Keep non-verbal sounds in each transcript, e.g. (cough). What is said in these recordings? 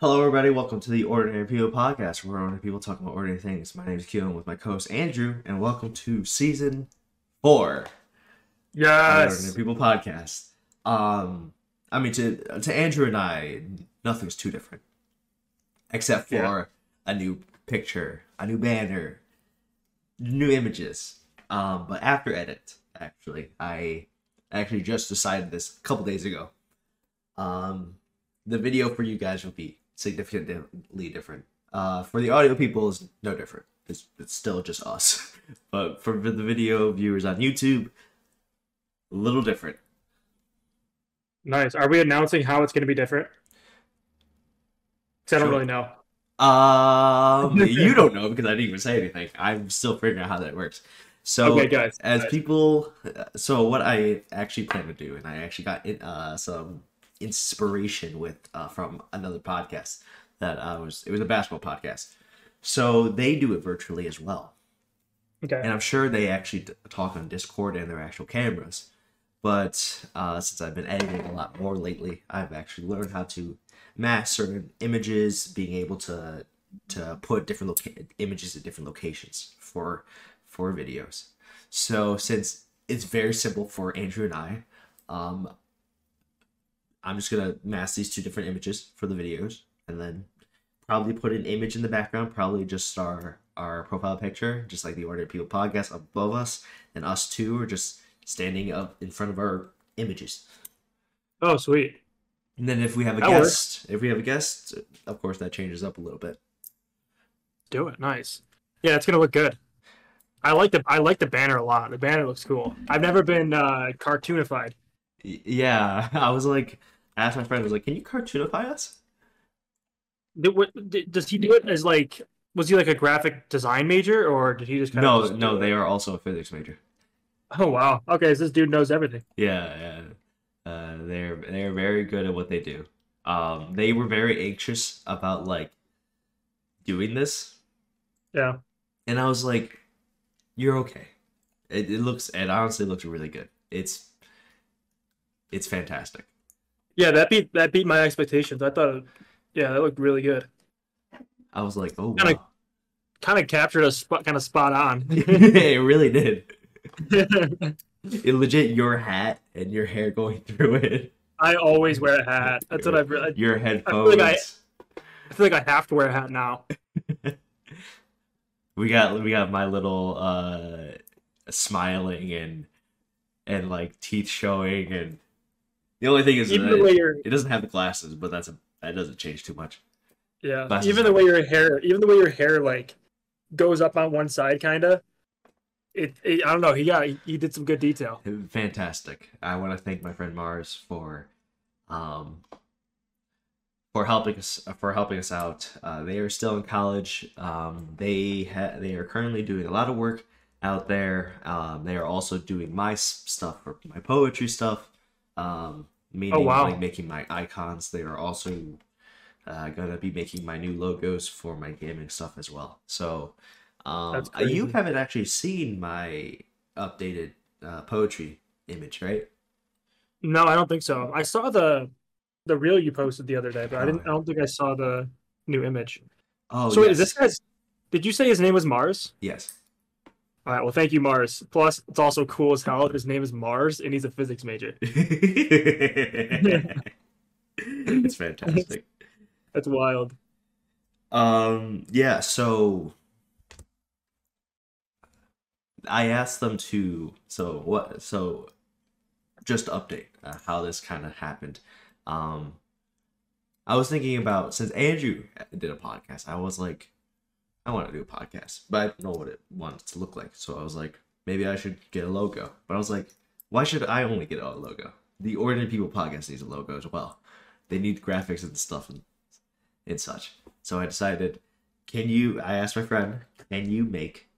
Hello, everybody. Welcome to the Ordinary People podcast, where ordinary people talk about ordinary things. My name is Keelan with my co-host Andrew, and welcome to season four Yes. Ordinary People podcast. Um, I mean, to to Andrew and I, nothing's too different, except for Yeah. a new picture, a new banner, new images. Um, but after edit, actually, I actually just decided this a couple days ago. Um, the video for you guys will be significantly different. Uh, for the audio people, is no different. It's, it's still just us. (laughs) But for the video viewers on YouTube, a little different. Nice. Are we announcing how it's going to be different? 'Cause I don't Sure. really know. Um, (laughs) you don't know because I didn't even say anything. I'm still figuring out how that works. So, Okay, guys, as guys. people, so what I actually plan to do, and I actually got in, uh, some inspiration with uh, from another podcast that I was. It was a basketball podcast, so they do it virtually as well. Okay. and I'm sure they actually talk on Discord and their actual cameras. But uh, since I've been editing a lot more lately, I've actually learned how to mask certain images, being able to to put different loca- images at different locations for for videos. So since it's very simple for Andrew and I, um, I'm just gonna mask these two different images for the videos, and then probably put an image in the background, probably just our our profile picture, just like the Ordinary People podcast above us, and us two are just standing up in front of our images. Oh, sweet. And then if we have a That guest, if we have a guest, of course that changes up a little bit. Do it. Nice. Yeah, it's going to look good. I like the I like the banner a lot. The banner looks cool. I've never been uh, cartoonified. Yeah, (laughs) I was like, I asked my friend, I was like, "Can you cartoonify us?" Did, what, did, does he do it as like? Was he like a graphic design major, or did he just kind No, of? no, they are also a physics major. Oh wow. Okay, so this dude knows everything. Yeah, yeah. Uh, they're they're very good at what they do. Um, they were very anxious about like doing this, Yeah. and I was like, "You're okay." It, it looks, it honestly looks really good. It's it's fantastic. Yeah, that beat that beat my expectations. I thought, it, yeah, that looked really good. I was like, "Oh, Kinda- wow. Kind of captured us spot, kind of spot on. (laughs) it really did." (laughs) It legit your hat and your hair going (laughs) through it. I always wear a hat. That's what I've. I Your feel headphones. like I feel like I have to wear a hat now. we got we got my little uh smiling and and like teeth showing and the only thing is Even the way it, it doesn't have the glasses, but that's a that doesn't change too much. yeah, Glasses even the way your hair, even the way your hair like goes up on one side, kind of. It, it, I don't know. He got he, he did some good detail. (laughs) Fantastic. I want to thank my friend Mars for um for helping us for helping us out. Uh, they are still in college. Um, they ha- they are currently doing a lot of work out there. Um, they are also doing my stuff for my poetry stuff. Um, meaning Oh, wow. like making my icons. They are also uh, gonna be making my new logos for my gaming stuff as well. So um, uh, you haven't actually seen my updated uh, poetry image, right? No, I don't think so. I saw the the reel you posted the other day, but I Oh, didn't. yeah. I don't think I saw the new image. Oh, so wait, yes. is this guy's? Did you say his name was Mars? Yes. All right. Well, thank you, Mars. Plus, it's also cool as hell. His name is Mars, and he's a physics major. (laughs) (laughs) it's fantastic. That's wild. Um, yeah, so I asked them to so what so just update uh, how this kind of happened. Um I was thinking about since Andrew did a podcast, I was like I want to do a podcast, but I don't know what it wants to look like. So I was like maybe I should get a logo. But I was like why should I only get a logo? The Ordinary People podcast needs a logo as well. They need graphics and stuff and, and such. So I decided, can you? I asked my friend, can you make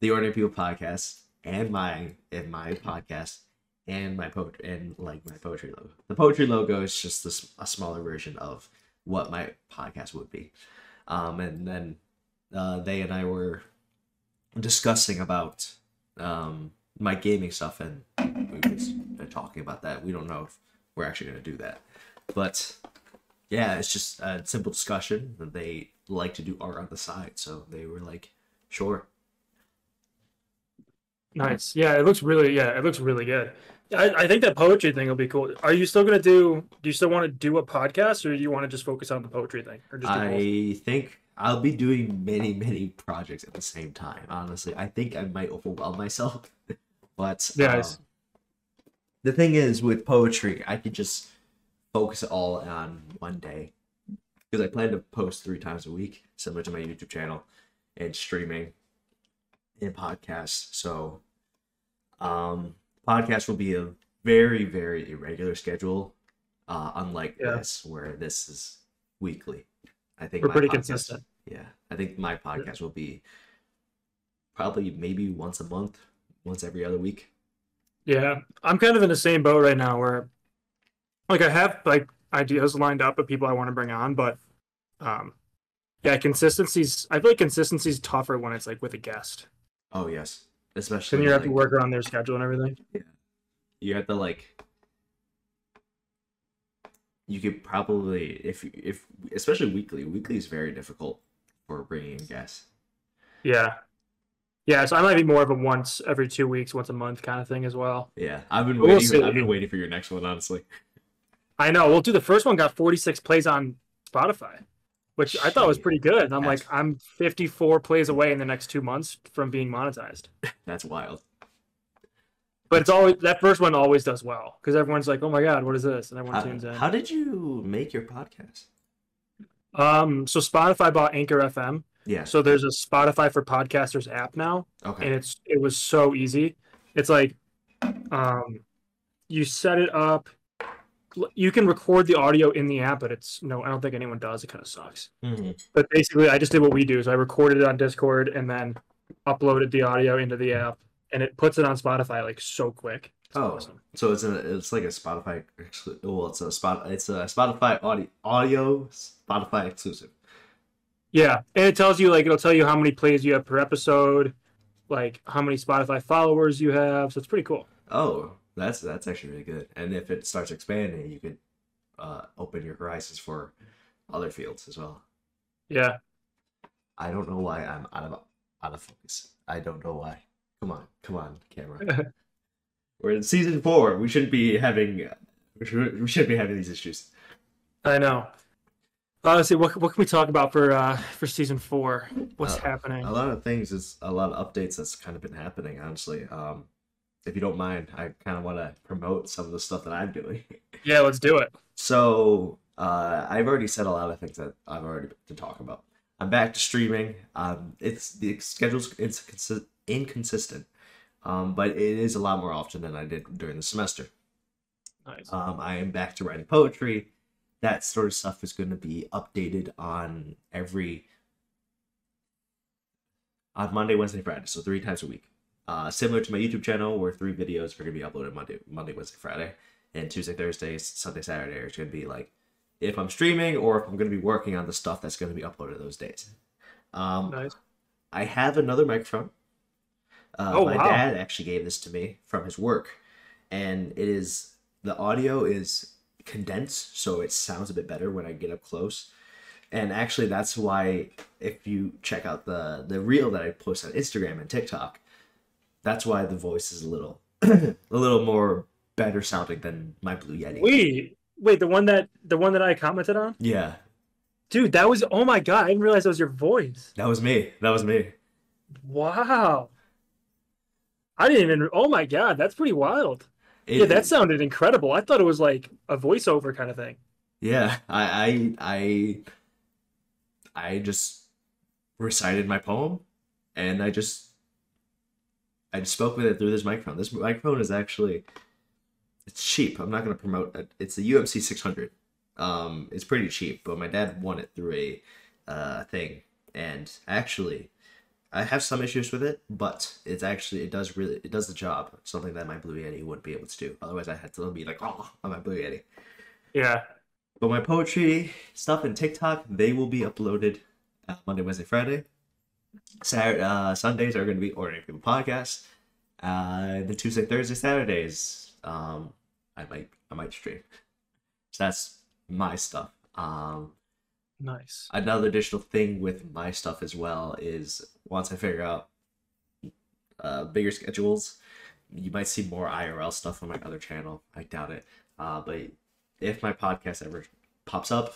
the Ordinary People podcast and my and my podcast and my poetry and like my poetry logo? The poetry logo is just this, a smaller version of what my podcast would be. Um, and then uh, they and I were discussing about um, my gaming stuff, and we was been talking about that. We don't know if we're actually going to do that, but yeah, it's just a simple discussion. They like to do art on the side, so they were like, sure. Nice. Yeah, it looks really. Yeah, it looks really good. I, I think that poetry thing will be cool. Are you still gonna do? Do you still want to do a podcast, or do you want to just focus on the poetry thing, or just do both? I think I'll be doing many, many projects at the same time. Honestly, I think I might overwhelm myself. (laughs) but Yeah, um, the thing is, with poetry, I could just focus all on one day because I plan to post three times a week, similar to my YouTube channel and streaming and podcasts. So, um, podcast will be a very, very irregular schedule, uh, unlike Yeah. this, where this is weekly. I think We're pretty podcast- consistent. Yeah, I think my podcast will be probably maybe once a month, once every other week. Yeah, I'm kind of in the same boat right now where, like, I have like ideas lined up of people I want to bring on, but, um, yeah, consistency's. I feel like consistency's tougher when it's like with a guest. Oh yes, especially Then you have to work around their schedule and everything. Yeah. You have to like. You could probably if if especially weekly. Weekly is very difficult for bringing in guests. Yeah, yeah. So I might be more of a once every two weeks, once a month kind of thing as well. Yeah, I've been We'll waiting. see. I've been waiting for your next one, honestly. I know. Well, dude, the first one got 46 plays on Spotify, which I thought was pretty good. And I'm like, I'm 54 plays away in the next two months from being monetized. (laughs) That's wild. But it's always that first one always does well because everyone's like, "Oh my god, what is this?" and everyone How, tunes in. how did you make your podcast? Um, so Spotify bought Anchor FM, Yeah. so there's a Spotify for podcasters app now, Okay. and it's it was so easy. It's like, um, you set it up. You can record the audio in the app, but it's no, I don't think anyone does. It kind of sucks. Mhm. But basically, I just did what we do. So I recorded it on Discord and then uploaded the audio into the app, and it puts it on Spotify like so quick. It's Oh, awesome. so it's a it's like a Spotify. Well, it's a spot. It's a Spotify audio audio Spotify exclusive. Yeah, and it tells you like it'll tell you how many plays you have per episode, like how many Spotify followers you have. So it's pretty cool. Oh, that's that's actually really good. And if it starts expanding, you could uh, open your horizons for other fields as well. Yeah, I don't know why I'm out of out of focus. I don't know why. Come on, come on, camera. (laughs) We're in season four. We shouldn't be having we should we shouldn't be having these issues. I know. Honestly, what what can we talk about for uh for season four? What's Uh, happening? A lot of things is a lot of updates that's kind of been happening. Honestly, um, if you don't mind, I kind of want to promote some of the stuff that I'm doing. (laughs) Yeah, let's do it. So uh, I've already said a lot of things that I've already to talk about. I'm back to streaming. Um, it's the schedule's it's consi- inconsistent, um, but it is a lot more often than I did during the semester. Nice. Um, I am back to writing poetry. That sort of stuff is going to be updated on every on Monday, Wednesday, Friday, so three times a week. Uh, similar to my YouTube channel, where three videos are going to be uploaded Monday, Monday, Wednesday, Friday, and Tuesday, Thursday, Sunday, Saturday are going to be like if I'm streaming or if I'm going to be working on the stuff that's going to be uploaded those days. Um, Nice. I have another microphone. Uh, Oh, my wow. dad actually gave this to me from his work, and it is the audio is condensed, so it sounds a bit better when I get up close. And actually, that's why if you check out the the reel that I post on Instagram and TikTok, that's why the voice is a little (clears throat) a little more better sounding than my Blue Yeti. Wait, wait, the one that the one that I commented on, Yeah, dude. That was oh my god! I didn't realize that was your voice. that was me. That was me. Wow. I didn't even. Oh my god, that's pretty wild. It- yeah, that sounded incredible. I thought it was like a voiceover kind of thing. Yeah, I I I I just recited my poem and I just I just spoke with it through this microphone. This microphone is actually it's cheap. I'm not going to promote it. It's a UMC 600. Um it's pretty cheap, but my dad won it through a uh thing and actually I have some issues with it, but it's actually it does really it does the job. Something that my Blue Yeti wouldn't be able to do. Otherwise, I had to be like, oh, on my Blue Yeti. Yeah. But my poetry stuff and TikTok, they will be uploaded uh, Monday, Wednesday, Friday. Saturday, uh, Sundays are going to be Ordinary People Podcast. Uh, the Tuesday, Thursday, Saturdays, um, I might, I might stream. So that's my stuff. Um, Nice. another additional thing with my stuff as well is once I figure out uh, bigger schedules, you might see more IRL stuff on my other channel. I doubt it. Uh, but if my podcast ever pops up,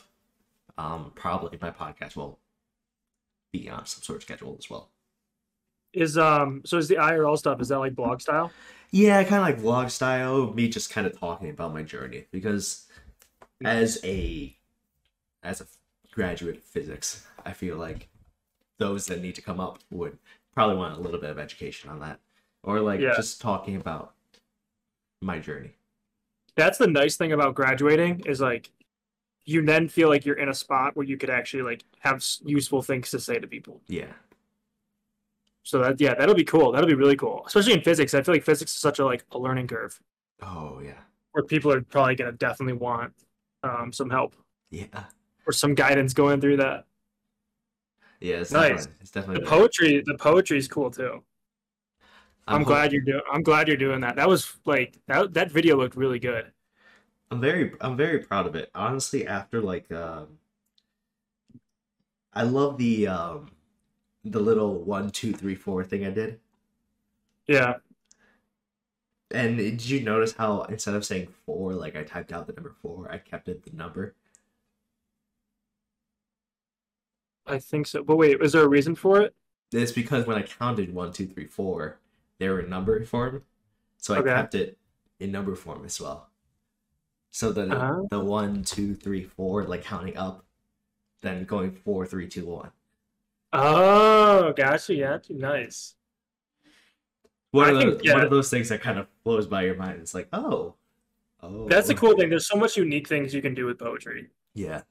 um, probably my podcast will be on some sort of schedule as well. Is um so is the IRL stuff is that like blog style? Yeah, kind of like vlog style, me just kind of talking about my journey because as a as a graduate physics, I feel like those that need to come up would probably want a little bit of education on that or like Yeah. just talking about my journey. That's the nice thing about graduating is like you then feel like you're in a spot where you could actually like have useful things to say to people. Yeah. So that yeah, that'll be cool. That'll be really cool, especially in physics. I feel like physics is such a like a learning curve Oh yeah. where people are probably gonna definitely want um, some help Yeah. Or some guidance going through that. Yeah, it's Nice. definitely, it's definitely The there. poetry, the poetry is cool too. I'm, hope- glad you're doing. I'm glad you're doing that. That was like that. That video looked really good. I'm very I'm very proud of it. Honestly, after like um I love the um the little one, two, three, four thing I did. Yeah, And did you notice how instead of saying four, like I typed out the number four, I kept it the number? I think so. But wait, is there a reason for it? It's because when I counted one, two, three, four, they were in number form. So I Okay. kept it in number form as well. So the Uh-huh. the one, two, three, four, like counting up, then going four, three, two, one. Oh, gotcha. Yeah, nice. One of, think, yeah. one of those things that kind of blows by your mind. It's like, oh, oh, That's the cool thing. There's so much unique things you can do with poetry. Yeah.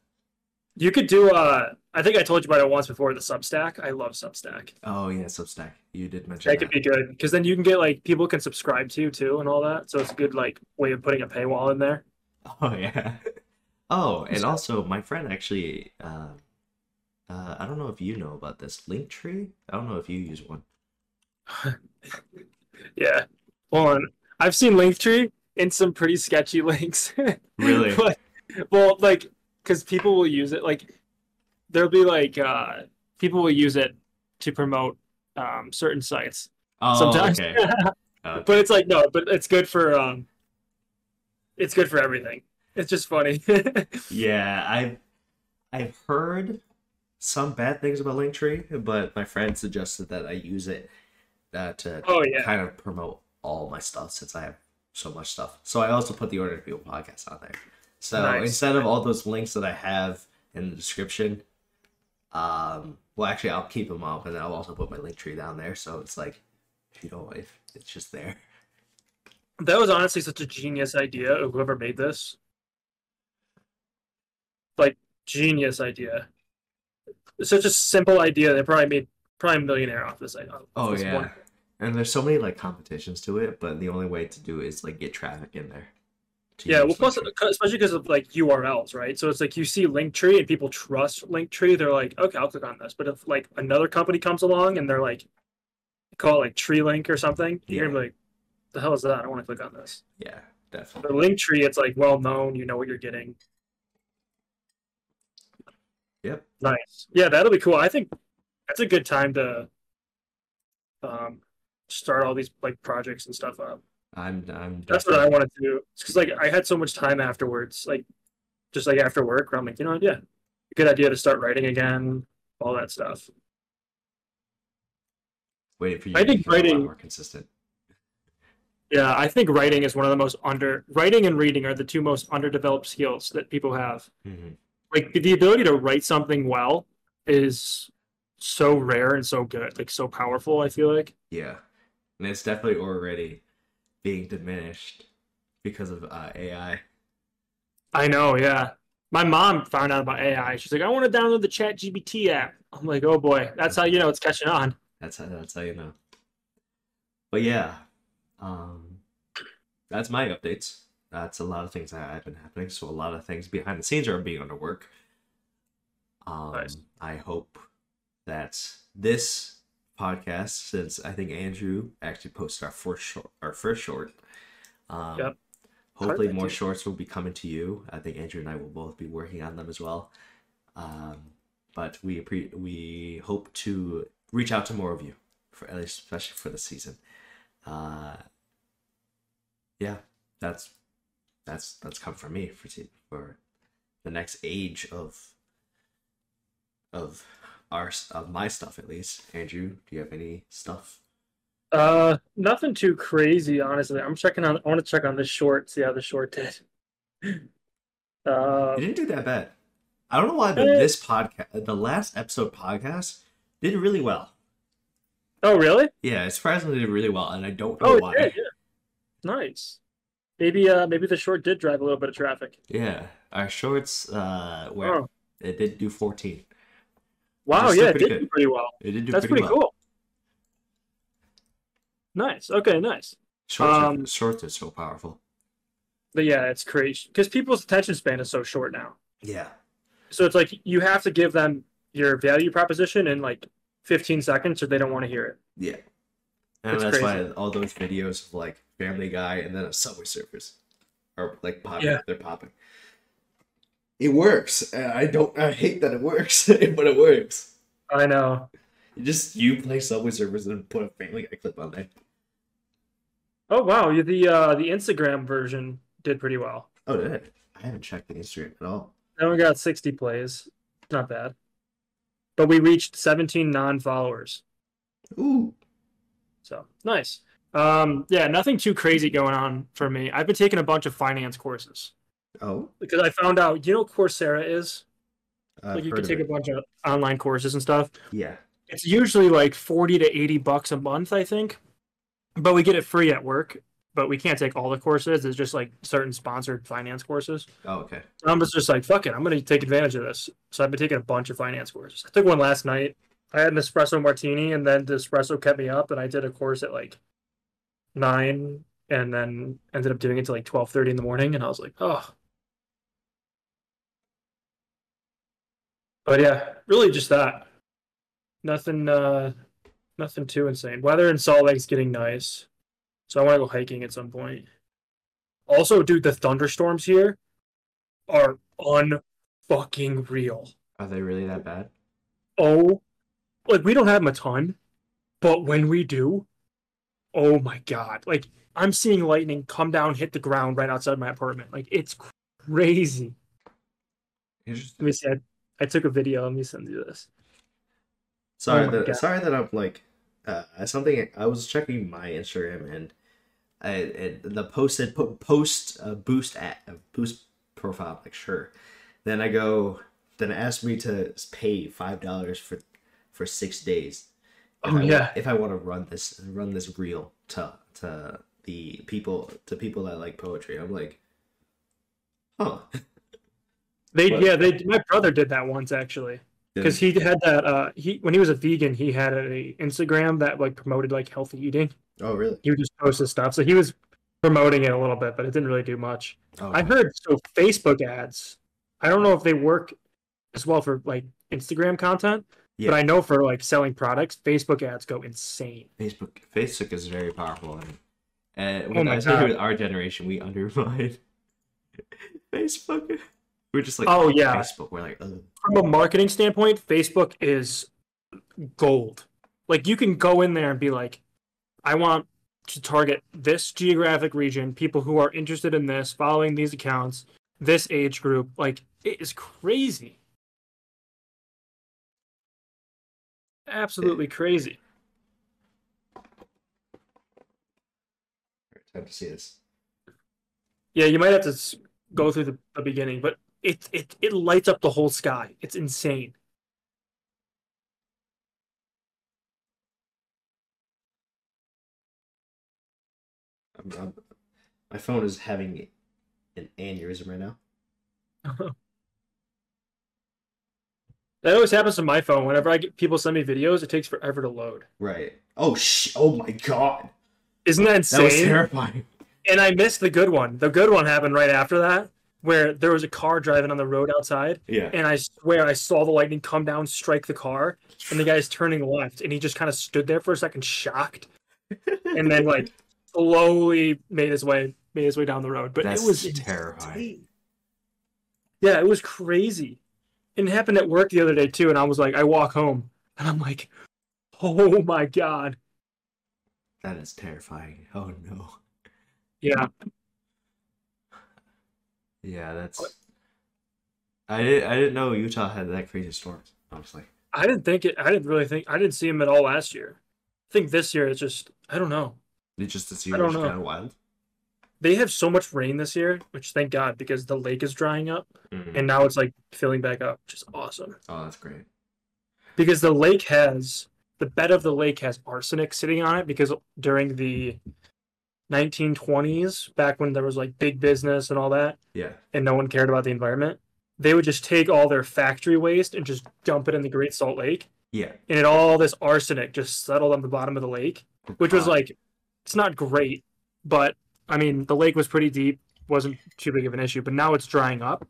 You could do. Uh, I think I told you about it once before. The Substack. I love Substack. Oh yeah, Substack. You did mention That could be good because then you can get like people can subscribe to you too and all that. So it's a good like way of putting a paywall in there. (laughs) Oh yeah. Oh, and also my friend actually uh, uh I don't know if you know about this Linktree. I don't know if you use one. (laughs) Yeah. Hold on. I've seen Linktree in some pretty sketchy (laughs) links. Really? But, well, like, because people will use it. Like, there'll be like, uh, people will use it to promote um, certain sites Oh, sometimes. okay. (laughs) Okay. but it's like, no, but it's good for, um, it's good for everything. It's just funny. (laughs) Yeah, I've I've heard some bad things about Linktree, but my friend suggested that I use it uh, to oh, yeah. kind of promote all my stuff since I have so much stuff. So I also put the Ordinary People podcast on there. So Nice. instead of all those links that I have in the description, um, well, actually, I'll keep them up, and I'll also put my Linktree down there. So it's like, you know, if it's just there. That was honestly such a genius idea of whoever made this. Like genius idea. It's such a simple idea. They probably made probably millionaire off this. idea. Oh This yeah, one. and there's so many like competitions to it, but the only way to do it is like get traffic in there. Yeah, well, plus, especially because of like URLs, right? So it's like you see Linktree and people trust Linktree. They're like, okay, I'll click on this. But if like another company comes along and they're like, call it like Tree Link or something, you're gonna be like, the hell is that? I don't want to click on this. yeah, definitely. Linktree, it's like well known. You know what you're getting. Yep. Nice. Yeah, that'll be cool. I think that's a good time to um start all these like projects and stuff up. I'm I'm That's what I definitely- want to do. Because like I had so much time afterwards, like just like after work, where I'm like, you know, what, yeah, good idea to start writing again, all that stuff. waiting for you I think become a lot writing- more consistent. Yeah, I think writing is one of the most under writing and reading are the two most underdeveloped skills that people have. hmm Like the ability to write something well is so rare and so good, like so powerful. I feel like. Yeah, and it's definitely already being diminished because of uh, AI. I know, yeah. My mom found out about AI. She's like, I want to download the Chat GPT app. I'm like, oh boy, that's how you know it's catching on. That's how that's how you know. But yeah, um, that's my updates. That's a lot of things that have been happening. So a lot of things behind the scenes are being under work. Um, Nice. I hope that this podcast, since I think Andrew actually posted our first short, our first short. Um, Yep. hopefully more shorts will be coming to you. I think Andrew and I will both be working on them as well. Um, but we appre- we hope to reach out to more of you, for at least especially for the season. Uh, yeah, that's that's that's come from me for for the next age of of our of my stuff at least. Andrew, do you have any stuff? Uh, nothing too crazy, honestly. I'm checking on. I want to check on this short, see how the short did. (laughs) Uh, You didn't do that bad. I don't know why, but Eh. this podcast, the last episode podcast, did really well. oh, really? Yeah, it surprisingly did really well, and I don't know Oh, it why. did. Yeah. Nice. Maybe, uh, maybe the short did drive a little bit of traffic. Yeah, our shorts, uh, where Oh, it did do 14. Wow. Yeah, it did good. do pretty well. It did do pretty well. That's pretty, pretty well. cool. Nice. Okay, nice. Shorts, are, Um, shorts are so powerful. But yeah, it's crazy because people's attention span is so short now. Yeah, So it's like you have to give them your value proposition in like 15 seconds, or they don't want to hear it. yeah. And It's that's crazy. why all those videos of like Family Guy and then a Subway Surfers are like popping. Yeah. They're popping. It works. I don't. I hate that it works, (laughs) but it works. I know. You just you play Subway Surfers and put a Family Guy clip on there. Oh wow, the uh, the Instagram version did pretty well. Oh, did it? I haven't checked the Instagram at all. That one got 60 plays. Not bad. But we reached 17 non-followers. Ooh. So nice. Um, yeah, nothing too crazy going on for me. I've been taking a bunch of finance courses Oh. because I found out, you know, Coursera is I've like you can take a bunch of online courses and stuff. Yeah. It's usually like 40 to 80 bucks a month, I think. But we get it free at work. But we can't take all the courses. It's just like certain sponsored finance courses. Oh, okay. I'm just like, fuck it, I'm gonna take advantage of this. So I've been taking a bunch of finance courses. I took one last night. I had an espresso martini, and then the espresso kept me up, and I did a course at like nine, and then ended up doing it till like twelve thirty in the morning, and I was like, oh. But yeah, really just that. Nothing, uh, nothing too insane. Weather in Salt Lake's getting nice, so I want to go hiking at some point. Also, dude, the thunderstorms here are unfucking real. Are they really that bad? Oh, like we don't have them a ton, but when we do, oh my god! Like I'm seeing lightning come down, hit the ground right outside my apartment. Like it's crazy. Interesting. Let me see. I, took a video. Let me send you this. Sorry Oh that sorry that I'm like uh something I was checking my Instagram and I it, the post said po- post uh, boost at uh, boost profile like sure then I go then it asked me to pay five dollars for for six days if Oh, I yeah. if I want to run this run this reel to to the people to people that like poetry I'm like huh They What? yeah they my brother did that once actually because he had that uh he when he was a vegan he had a Instagram that like promoted like healthy eating. oh really He would just post his stuff, so he was promoting it a little bit, but it didn't really do much. oh, I heard so Facebook ads. I don't know if they work as well for like Instagram content, Yeah. but I know for like selling products, Facebook ads go insane. Facebook Facebook is very powerful and Oh when my I especially with our generation we undermine (laughs) Facebook. We're just like Oh, yeah. Facebook. We're like Ugh. From a marketing standpoint, Facebook is gold. Like you can go in there and be like, I want to target this geographic region, people who are interested in this, following these accounts, this age group. Like it is crazy. Absolutely crazy. time to see this. Yeah, you might have to go through the, the beginning, but it, it it lights up the whole sky. It's insane. I'm, I'm, my phone is having an aneurysm right now. (laughs) That always happens to my phone. Whenever I get people send me videos, it takes forever to load. Right. Oh sh! Oh my god! Isn't that insane? That was terrifying. and I missed the good one. The good one happened right after that, where there was a car driving on the road outside, Yeah. and I swear I saw the lightning come down, strike the car, and the guy's turning left, and he just kind of stood there for a second, shocked, and then like slowly made his way made his way down the road. But That's it was terrifying. insane. Yeah, it was crazy. And it happened at work the other day too. And I was like, I walk home and I'm like, oh my god. That is terrifying. Oh no. Yeah, Yeah, that's. I didn't. I didn't know Utah had that crazy storm. Honestly, I didn't think it. I didn't really think. I didn't see him at all last year. I think this year it's just. I don't know. it just this year kind of wild. They have so much rain this year, which thank God because the lake is drying up Mhm. and now it's like filling back up, which is awesome. Oh, that's great. because the lake has the bed of the lake has arsenic sitting on it because during the 1920s back when there was like big business and all that Yeah. and no one cared about the environment they would just take all their factory waste and just dump it in the great salt lake Yeah. and it all this arsenic just settled on the bottom of the lake which was like it's not great but i mean the lake was pretty deep wasn't too big of an issue but now it's drying up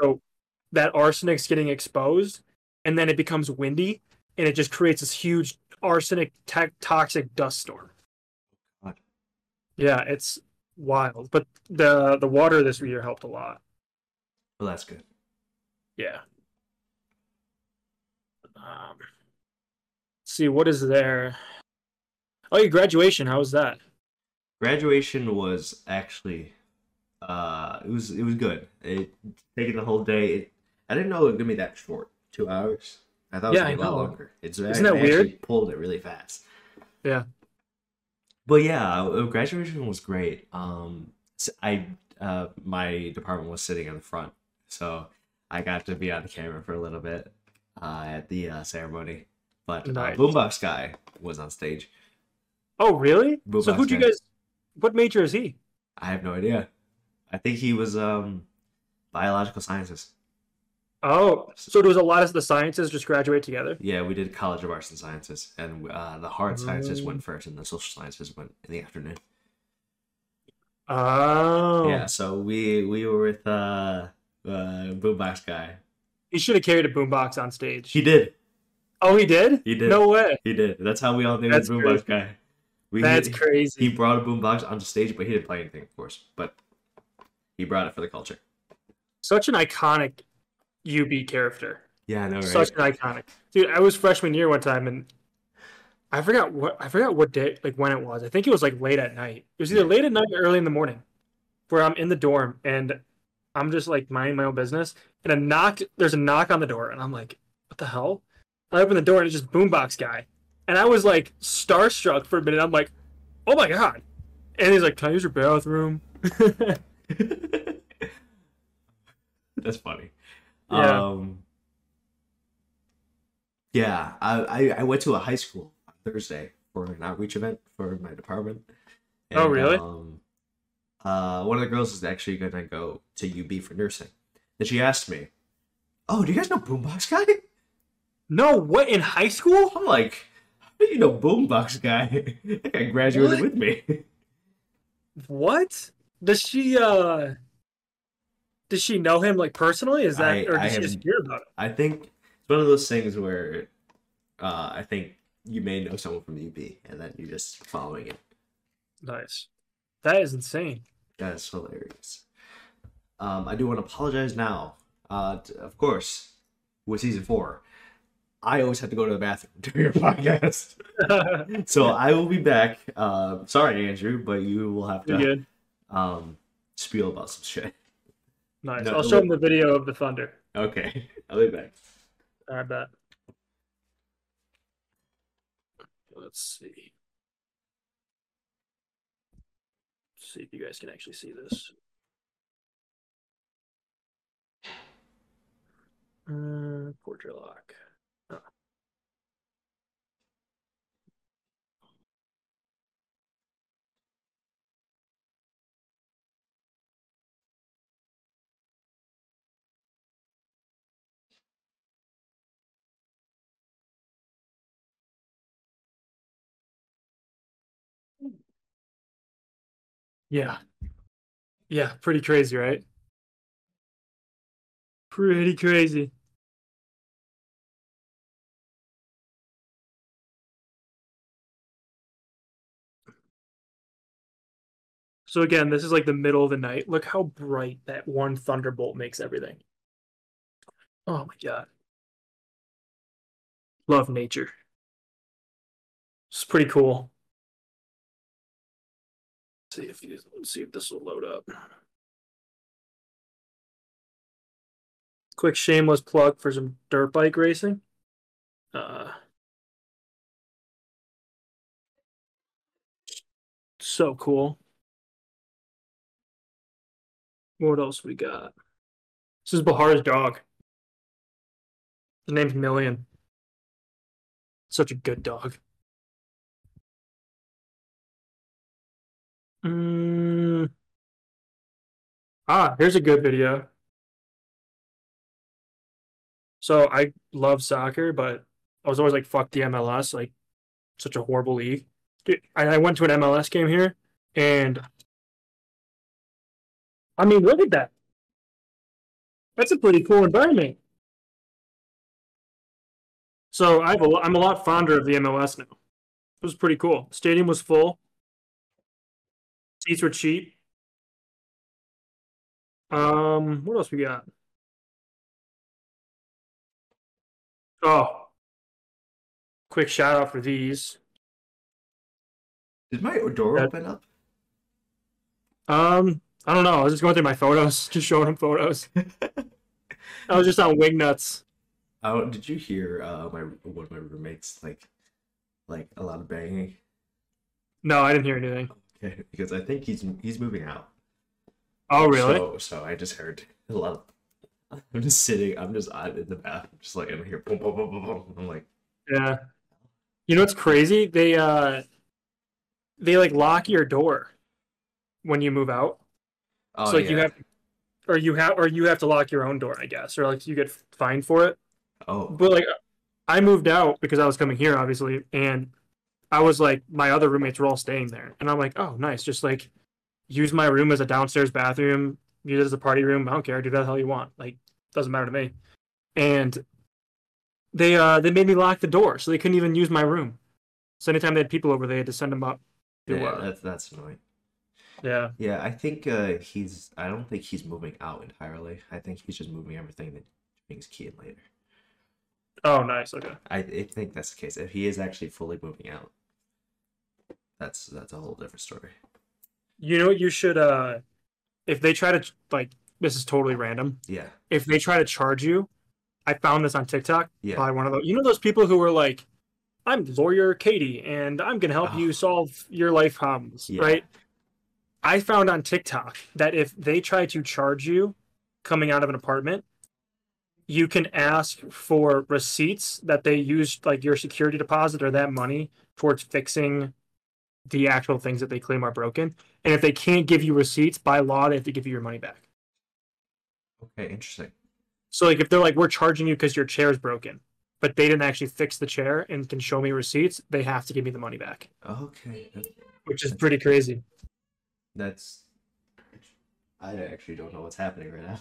so that arsenic's getting exposed and then it becomes windy and it just creates this huge arsenic to- toxic dust storm. Yeah it's wild but the the water this year helped a lot Well, that's good. yeah um let's see what is there oh your graduation how was that Graduation was actually, uh, it was it was good. It taking the whole day. It, I didn't know it was gonna be that short. Two hours. I thought it was Yeah, gonna be a lot longer. It's Isn't that actually weird? Pulled it really fast. Yeah. But yeah, uh, graduation was great. Um, I uh my department was sitting in the front, so I got to be on the camera for a little bit uh, at the uh, ceremony. But uh, Nice. Boombox guy was on stage. Oh, really? Boombox so who'd you guys? What major is he? I have no idea. I think he was um biological sciences. Oh, so does a lot of the sciences just graduate together? Yeah, we did College of Arts and Sciences, and uh, the hard sciences went first, and the social sciences went in the afternoon. Oh, Yeah, so we we were with uh, uh Boombox guy. He should have carried a boombox on stage. He did. oh, he did. He did. No way. He did. That's how we all knew That's the Boombox guy. We, That's he, crazy. he brought a boombox onto stage, but he didn't play anything, of course. But he brought it for the culture. Such an iconic UB character. Yeah, I know, right? Such an iconic dude. I was freshman year one time, and I forgot what I forgot what day, like when it was. I think it was like late at night. It was either late at night or early in the morning, where I'm in the dorm and I'm just like minding my own business, and a knock. There's a knock on the door, and I'm like, "What the hell?" I open the door, and it's just boombox guy, and I was like starstruck for a minute. I'm like, "Oh my god!" And he's like, "Can I use your bathroom?" (laughs) That's funny. Yeah. Um, yeah, I, I, I went to a high school on Thursday for an outreach event for my department. Oh, really? Um, uh, one of the girls is actually going to go to UB for nursing. And she asked me, Oh, do you guys know Boombox Guy? no, what in high school? I'm like, How do you know Boombox Guy? (laughs) that guy graduated What? with me. What does she? uh Does she know him like personally? Is that, I- or does she just hear about him? I think it's one of those things where uh, I think you may know someone from UB and then you're just following it. Nice. That is insane. That is hilarious. Um, I do want to apologize now. Uh, t- of course, with season four, I always have to go to the bathroom (laughs) during your podcast. (laughs) so I will be back. Uh, sorry, Andrew, but you will have to um, spiel about some shit. Nice. No, I'll show wait. him the video of the thunder. Okay, (laughs) I'll be back. I bet. Let's see. see if you guys can actually see this. Uh, portrait lock. Yeah. Yeah, pretty crazy, right? Pretty crazy. So again, this is like the middle of the night. Look how bright that one thunderbolt makes everything. Oh my god. Love nature. It's pretty cool. See if you, see if this will load up. Quick shameless plug for some dirt bike racing. Uh, so cool. What else we got? This is Bahar's dog. The name's Million. Such a good dog. Mm. Ah, here's a good video. So I love soccer, but I was always like, fuck the MLS, like such a horrible league. Dude, I, went to an MLS game here, and I mean, look at that. That's a pretty cool environment. So I have a, I'm a lot fonder of the MLS now. It was pretty cool. Stadium was full. Seats were cheap. Um, what else we got? Oh, quick shout out for these. Did my door open up? Um, I don't know. I was just going through my photos, (laughs) just showing him photos. I was just on Wingnuts. Oh, did you hear uh my one of my roommates like like a lot of banging? No, I didn't hear anything. (laughs) Because I think he's he's moving out. Oh, really? So so I just heard a lot of. (laughs) I'm just sitting. I'm just out in the bathroom, just like I'm here. Boom, boom, boom, boom, boom. I'm like, Yeah. You know what's crazy? They uh they like lock your door when you move out. oh so like yeah. you have or you have or you have to lock your own door, I guess, or like you get fined for it. oh But like I moved out because I was coming here obviously and I was like my other roommates were all staying there. And I'm like, "Oh, nice. Just like use my room as a downstairs bathroom, use it as a party room. I don't care. Do that the hell you want. Like doesn't matter to me." And they uh they made me lock the door so they couldn't even use my room. So anytime they had people over, they had to send them up. to, yeah, uh, that's that's annoying. yeah. Yeah, I think uh he's. I don't think he's moving out entirely. I think he's just moving everything that brings key in later. Oh, nice. Okay. I, I think that's the case. If he is actually fully moving out, that's that's a whole different story. You know what you should uh if they try to like this is totally random. Yeah, If they try to charge you, I found this on TikTok yeah. by one of those you know those people who were like, I'm lawyer Katie and I'm gonna help Oh. you solve your life problems, Yeah. right? I found on TikTok that if they try to charge you coming out of an apartment, you can ask for receipts that they used like your security deposit or that money towards fixing the actual things that they claim are broken. And if they can't give you receipts by law, they have to give you your money back. Okay, interesting. So like if they're like we're charging you because your chair is broken, but they didn't actually fix the chair and can show me receipts, they have to give me the money back, Okay, that- which is pretty crazy. that's. I actually don't know what's happening right now.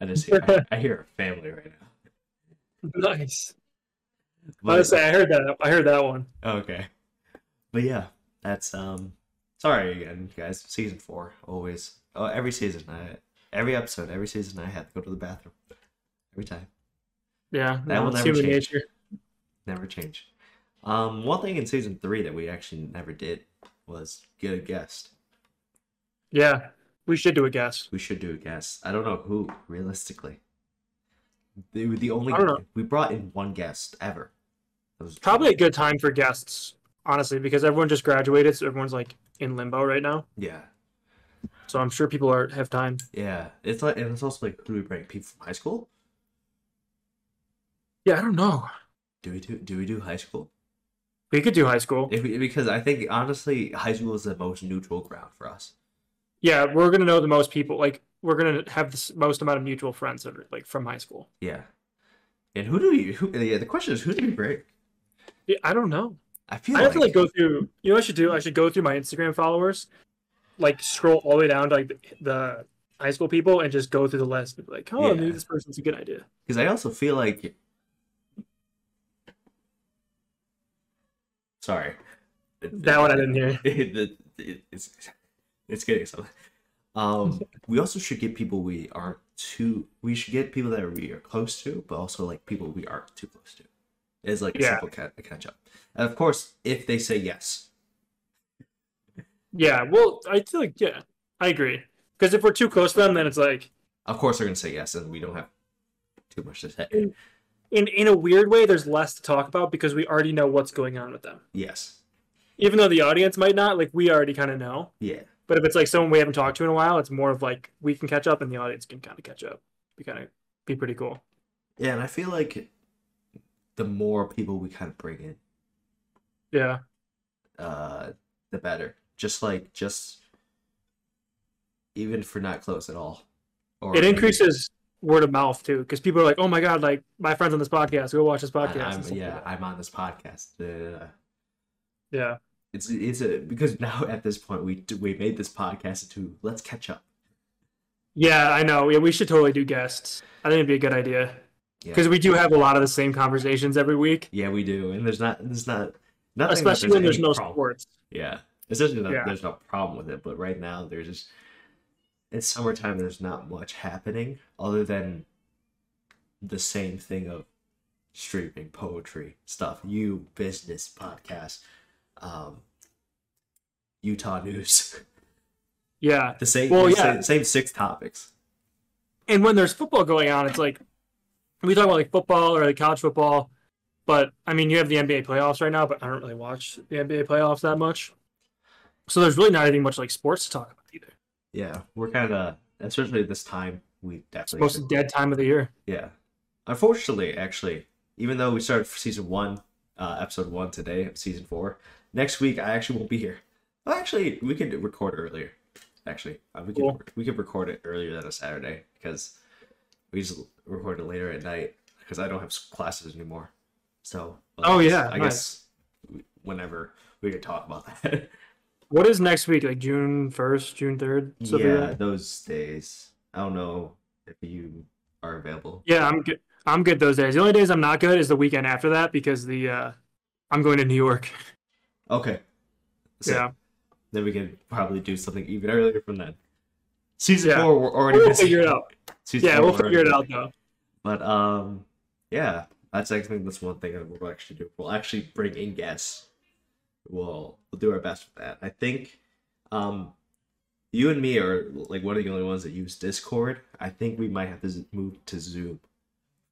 I just hear I, I hear a family right now. Nice. But- Honestly, I heard that. I heard that one. Okay. But yeah, that's um sorry again, guys. Season four, always. Oh, every season I every episode, every season I had to go to the bathroom. Every time. Yeah, That no, will never change. nature. Never change. Um one thing in season three that we actually never did was get a guest. Yeah, we should do a guest. We should do a guest. I don't know who, realistically. They were the only I don't know. we brought in one guest ever. Was Probably a good time for guests, honestly, because everyone just graduated, so everyone's like in limbo right now. Yeah. So I'm sure people are have time. Yeah. It's like and it's also like do we bring? People from high school? Yeah, I don't know. Do we do do we do high school? We could do high school. If we, because I think honestly, high school is the most neutral ground for us. Yeah, we're gonna know the most people. Like we're gonna have the most amount of mutual friends that are like from high school. Yeah. And who do we? Who? Yeah. The question is, who do we bring? Yeah, I don't know. I feel I like, have to like go through. You know what I should do? I should go through my Instagram followers, like scroll all the way down to like the, the high school people, and just go through the list. and be Like, oh, Yeah. maybe this person's a good idea. because I also feel like. Sorry. That one I didn't hear. (laughs) it's it's getting something. (laughs) Um, we also should get people we aren't too. We should get people that we are close to, but also like people we aren't too close to. It's like a Yeah. simple ca- catch up. And of course, if they say yes, Yeah, well, I feel like yeah, I agree. Because if we're too close to them, then it's like of course they're gonna say yes, and we don't have too much to say. in in a weird way, there's less to talk about because we already know what's going on with them. Yes. Even though the audience might not, like we already kind of know. Yeah. But if it's like someone we haven't talked to in a while, it's more of like we can catch up and the audience can kind of catch up. Be kind of be pretty cool. Yeah, and I feel like the more people we kind of bring in, Yeah, uh, the better. Just like just even if we're not close at all, or it increases word of mouth too because people are like, "Oh my god, like my friends on this podcast, go watch this podcast." I'm, stuff like yeah. I'm on this podcast. Uh, yeah, it's it's a because now (laughs) at this point we we made this podcast to let's catch up. yeah. I know. Yeah, we should totally do guests. I think it'd be a good idea Yeah, because we do have a lot of the same conversations every week, yeah, we do, and there's not there's not nothing especially that when there's no problem. sports. Yeah, especially Yeah. there's no problem with it, but right now there's just it's summertime. There's not much happening other than the same thing of streaming poetry stuff, you business podcast, um, Utah news. Yeah, the same, Well, the yeah. same, same six topics. and when there's football going on, it's like we talk about like football or like college football, but I mean you have the NBA playoffs right now, but I don't really watch the NBA playoffs that much. So there's really not anything much like sports to talk about either. Yeah, we're kind of, especially at this time, we It's definitely most dead time of the year. Yeah. Unfortunately, actually, even though we started season one, uh, episode one today of season four, next week I actually won't be here. Well, actually, we could record earlier. Actually, uh, we could Cool. we could record it earlier than a Saturday because we just record it later at night because I don't have classes anymore. So. but Oh, I guess- yeah, I nice. guess whenever we could talk about that. (laughs) What is next week? Like June first, June third? yeah, those days. I don't know if you are available. Yeah, I'm good. I'm good those days. The only days I'm not good is the weekend after that because the uh I'm going to New York. (laughs) Okay. So- Yeah. Then we can probably do something even earlier from then. Season Yeah. four, we're already We'll figure it out. Season Yeah, four, we'll figure it out though. But um, yeah, that's I think that's one thing that we'll actually do. We'll actually bring in guests. We'll we'll do our best with that. I think, um, you and me are like one of the only ones that use Discord. I think we might have to move to Zoom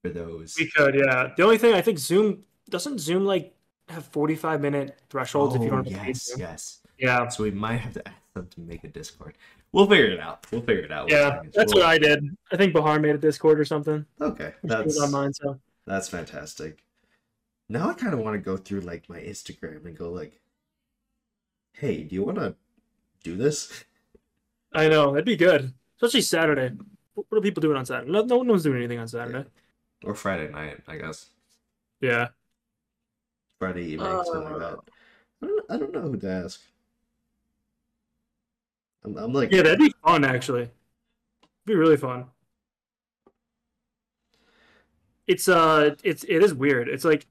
for those. We could, yeah. The only thing I think Zoom doesn't Zoom like have 45 minute thresholds if you Oh, don't have yes, yes. Yeah. So we might have to ask them to make a Discord. We'll figure it out. We'll figure it out. Yeah, that's what I did. I think Bahar made a Discord or something. Okay, that's on mine, so that's fantastic. Now I kind of want to go through like my Instagram and go like, "Hey, do you want to do this?" I know that'd be good, especially Saturday. What what are people doing on Saturday? No, no one's doing anything on Saturday. Or Friday night, I guess. Yeah. Friday evening, something like that. Uh. I don't, I don't know who to ask. I'm, I'm like, Yeah, that'd be fun actually. It'd be really fun. It's uh it's it is weird. It's like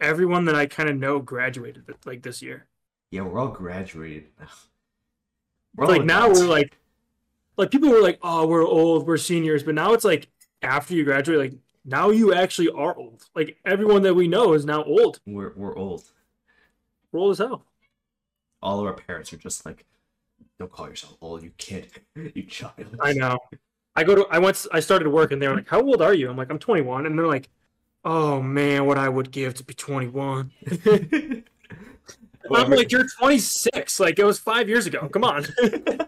everyone that I kind of know graduated like this year. yeah, we're all graduated. We're like now adults. we're like like people were like oh we're old we're seniors but now it's like after you graduate like now you actually are old like everyone that we know is now old we're we're old. we're old as hell All of our parents are just like, "Don't call yourself old, you kid, (laughs) you child." i know. I go to i went i started work and they were like how old are you? I'm like i'm 21 and they're like oh man what i would give to be 21 (laughs) i'm like you're 26 like it was five years ago. Come on. (laughs)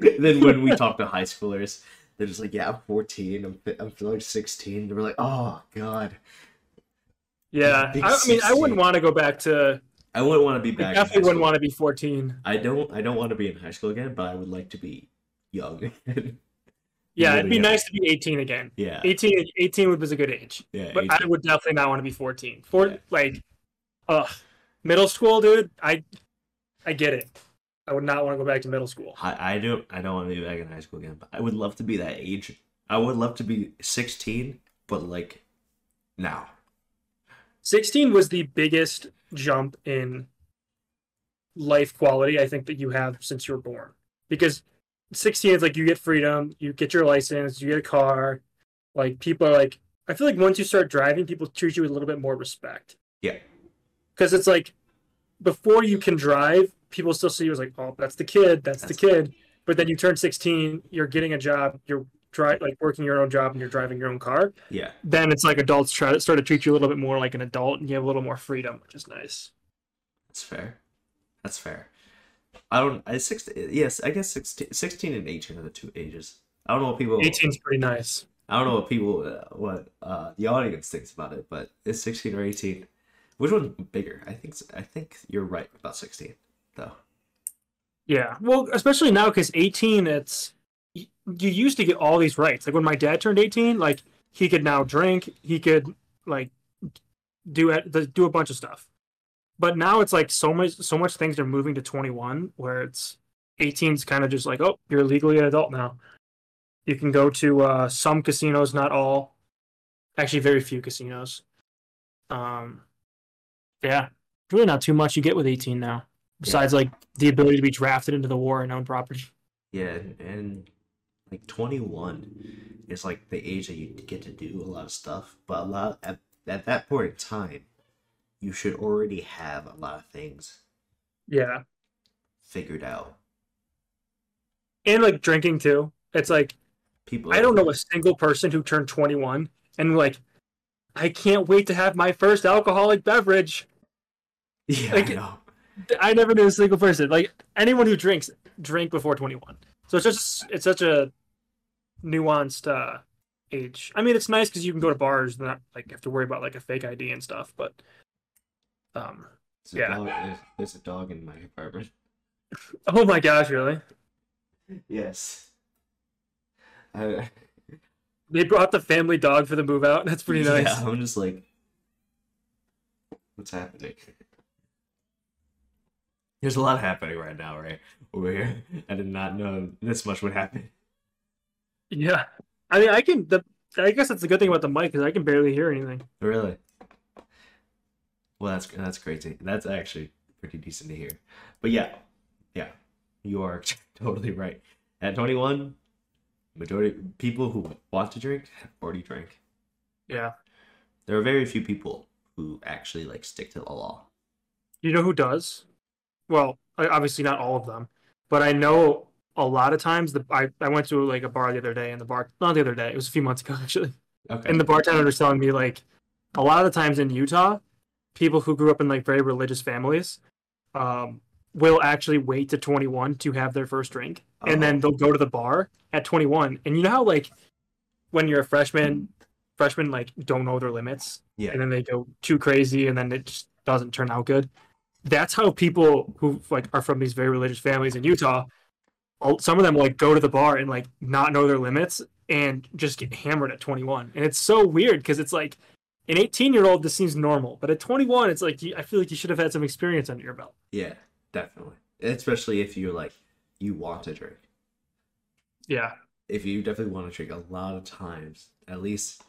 Then when we talk to high schoolers, they're just like, "Yeah, I'm 14. I'm I'm like 16." They're like, "Oh God, yeah. I, I mean i wouldn't want to go back to I wouldn't want to be back." in definitely wouldn't want to be 14 I don't. I don't want to be in high school again, but I would like to be young. (laughs) yeah it'd be young. nice to be 18 again yeah, 18 18 was a good age yeah. but 18. I would definitely not want to be 14. For Yeah. like, uh, middle school, dude. I, I get it. I would not want to go back to middle school. I, I don't. I don't want to be back in high school again, but I would love to be that age. I would love to be 16, but like now. 16 was the biggest jump in life quality I think that you have since you were born. because 16 is like you get freedom, you get your license, you get a car. Like people are like, I feel like once you start driving, people treat you with a little bit more respect. Yeah. Because it's like before you can drive, people still see you as like, oh, that's the kid, that's, That's- the kid. But then you turn 16, you're getting a job, you're dri- like working your own job, and you're driving your own car. Yeah. Then it's like adults try to start to treat you a little bit more like an adult, and you have a little more freedom, which is nice. That's fair. That's fair. I don't. I six. Yes, I guess 16, 16 and eighteen are the two ages. I don't know what people. 18's pretty nice. I don't know what people. Uh, what uh, the audience thinks about it, but is sixteen or eighteen? Which one's bigger? I think. I think you're right about sixteen, though. Yeah, well, especially now because 18, it's you used to get all these rights. Like when my dad turned 18, like he could now drink, he could like do it, do a bunch of stuff. But now it's like so much, so much things are moving to 21, where it's 18's kind of just like, oh, you're legally an adult now. You can go to uh, some casinos, not all. Actually, very few casinos. Um, yeah, really not too much you get with 18 now besides like the ability to be drafted into the war and own property. Yeah, and like twenty one is like the age that you get to do a lot of stuff, but a lot at at that point in time, you should already have a lot of things Yeah. figured out. And like drinking too. It's like People. I don't know a single person who turned 21 and like I can't wait to have my first alcoholic beverage. Yeah, like- I know. I never knew a single person. Like anyone who drinks drink before 21. So it's just it's such a nuanced uh age. I mean, it's nice cuz you can go to bars and not like have to worry about like a fake ID and stuff, but um There's yeah. dog, there's, there's a dog in my apartment. (laughs) oh my gosh, really? Yes. I, They brought the family dog for the move out. (laughs) That's pretty nice. Yeah, I'm just like, what's happening? There's a lot happening right now, right over here. I did not know this much would happen. Yeah. I mean, I can. The I guess that's the good thing about the mic because I can barely hear anything. Really? Well, that's that's crazy. That's actually pretty decent to hear. But yeah, yeah, you are (laughs) totally right. At 21, majority people who want to drink already drink. Yeah. There are very few people who actually like stick to the law. You know who does? Well, obviously not all of them, but I know a lot of times. The I, I went to like a bar the other day, and the bar not the other day. It was a few months ago (laughs) actually, Okay. and the bartender was telling me like a lot of the times in Utah, people who grew up in like very religious families, um, will actually wait to 21 to have their first drink, and then Oh. they'll go to the bar at 21. And you know how like when you're a freshman, freshmen like don't know their limits, yeah. and then they go too crazy and then it just doesn't turn out good that's how people who like are from these very religious families in utah some of them like go to the bar and like not know their limits and just get hammered at 21 and it's so weird because it's like an 18 year old this seems normal but at 21 it's like you, i feel like you should have had some experience under your belt Yeah, definitely. Especially if you're like you want to drink. yeah If you definitely want to drink a lot of times, at least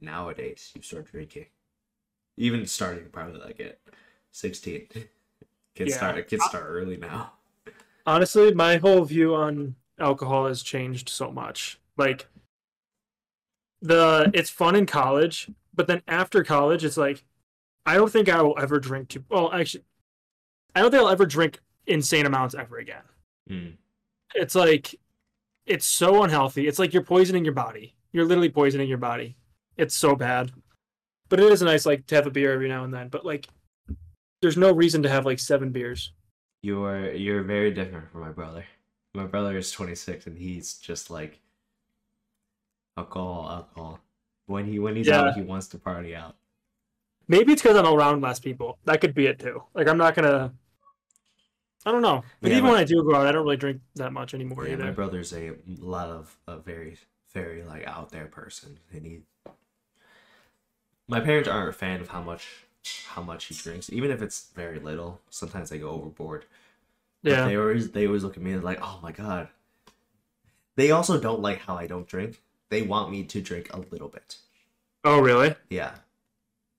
nowadays, you start drinking. Even starting probably like at sixteen. (laughs) Kids Yeah. start kids start early now. Honestly my whole view on alcohol has changed so much. Like the it's fun in college but then after college it's like i don't think i will ever drink too well actually i don't think i'll ever drink insane amounts ever again. Mm. it's like it's so unhealthy. It's like you're poisoning your body. You're literally poisoning your body. It's so bad. But it is nice like to have a beer every now and then. But like there's no reason to have like seven beers You're you're very different from my brother. My brother is twenty six and he's just like alcohol, alcohol. When he when he's Yeah. out, he wants to party out. Maybe it's because I'm around less people. That could be it too. Like I'm not gonna. I don't know. But Yeah, even my- when I do go out, I don't really drink that much anymore Yeah, my brother's a lot of a very very like out there person, and he. My parents aren't a fan of how much how much he drinks, even if it's very little. Sometimes they go overboard. But Yeah. they always they always look at me and like, oh my god. They also don't like how I don't drink. They want me to drink a little bit. Oh really? Yeah.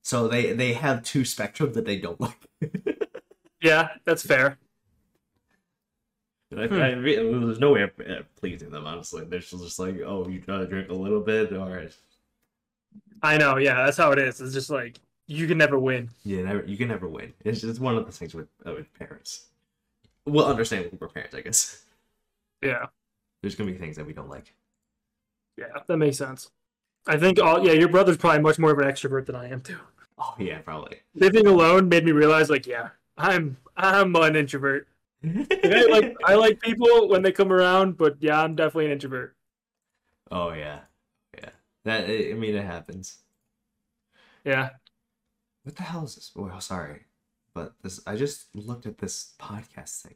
So they they have two spectrums that they don't (laughs) like. Yeah, that's fair. I, Hmm. I re- there's no way of uh, pleasing them. Honestly, they're just just like, oh, you gotta drink a little bit, or I know, yeah, that's how it is. It's just like you can never win. Yeah, never, you can never win. It's just one of the things with uh, with parents. We'll understand when we're parents, I guess. Yeah, There's gonna be things that we don't like. yeah, that makes sense. I think all yeah, your brother's probably much more of an extrovert than I am too. Oh yeah, probably. Living alone made me realize, like, yeah, I'm I'm an introvert. Like, I like I (laughs) like people when they come around, but yeah, I'm definitely an introvert. oh yeah, yeah. That I mean, it happens. Yeah. What the hell is this? Oh, sorry, but this. I just looked at this podcast thing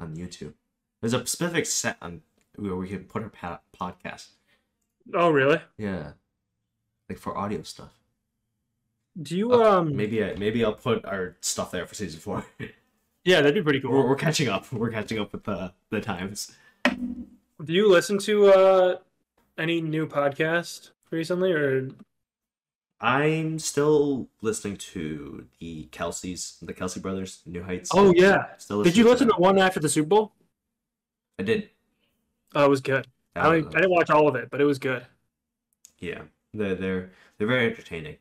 on YouTube. There's a specific set on where we can put our pa- podcast. Oh, really? Yeah, like for audio stuff. Do you Uh, um? Maybe I maybe I'll put our stuff there for season four. (laughs) Yeah, that'd be pretty we're, cool. we're catching up. We're catching up with the the times. Do you listen to uh any new podcast recently, or I'm still listening to the Kelces, the Kelce brothers, New Heights. oh yeah? Still Did you listen to them. one after the Super Bowl? I did. Oh, it was good. I, Uh, I didn't watch all of it, but it was good. Yeah, they're they're they're very entertaining.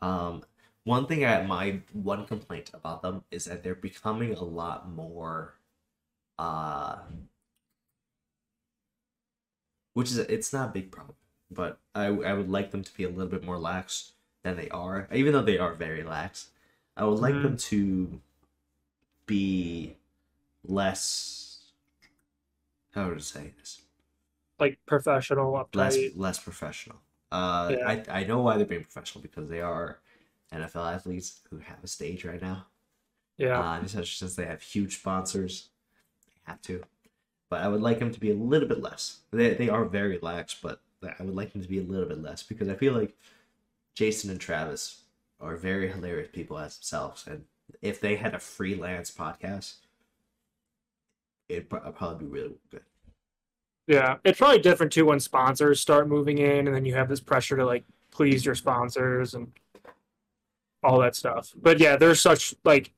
Um, one thing I my one complaint about them is that they're becoming a lot more, uh, which is it's not a big problem, but I I would like them to be a little bit more lax than they are, even though they are very lax. I would like Mhm. them to be less. How to say this? Like professional, less less professional. Uh, Yeah. I I know why they're being professional because they are NFL athletes who have a stage right now. Yeah. Uh, especially since they have huge sponsors, they have to. But I would like them to be a little bit less. They they are very lax, but I would like them to be a little bit less because I feel like Jason and Travis are very hilarious people as themselves, and if they had a freelance podcast, it'd probably be really good. Yeah, it's probably different too when sponsors start moving in, and then you have this pressure to like please your sponsors and all that stuff. But yeah, there's such like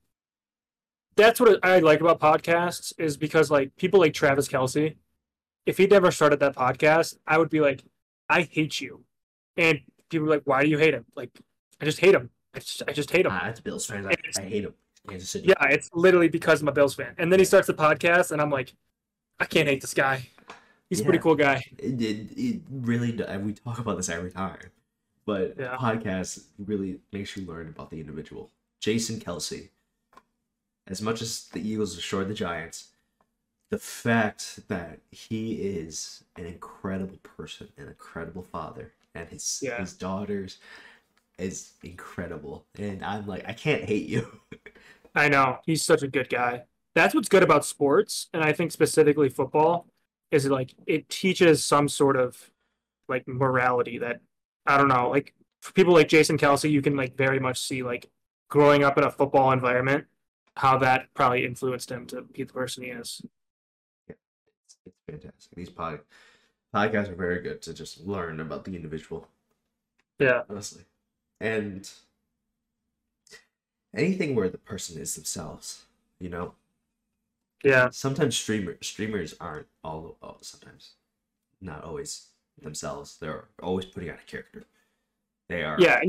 that's what I like about podcasts is because like people like Travis Kelce, if he'd never started that podcast, I would be like, I hate you, and people are like, why do you hate him? Like, I just hate him. I just I just hate him. Ah, that's Bills fans. I, I hate. Kansas City. Yeah, it's literally because I'm a Bills fan. And then he starts the podcast, and I'm like, I can't hate this guy. He's a pretty cool guy. it, it, it really and we talk about this every time but Yeah. podcast really makes you learn about the individual jason kelce as much as the eagles destroyed the giants the fact that he is an incredible person an incredible father and his Yeah. his daughters is incredible and i'm like i can't hate you (laughs) I know he's such a good guy. That's what's good about sports, and I think specifically football is like it teaches some sort of like morality that I don't know. Like for people like Jason Kelce, you can like very much see like growing up in a football environment how that probably influenced him to be the person he is. it's, it's fantastic these pod, podcasts are very good to just learn about the individual Yeah, honestly. And anything where the person is themselves, you know. yeah, Sometimes streamer streamers aren't all oh, sometimes not always themselves. They're always putting on a character. They are yeah,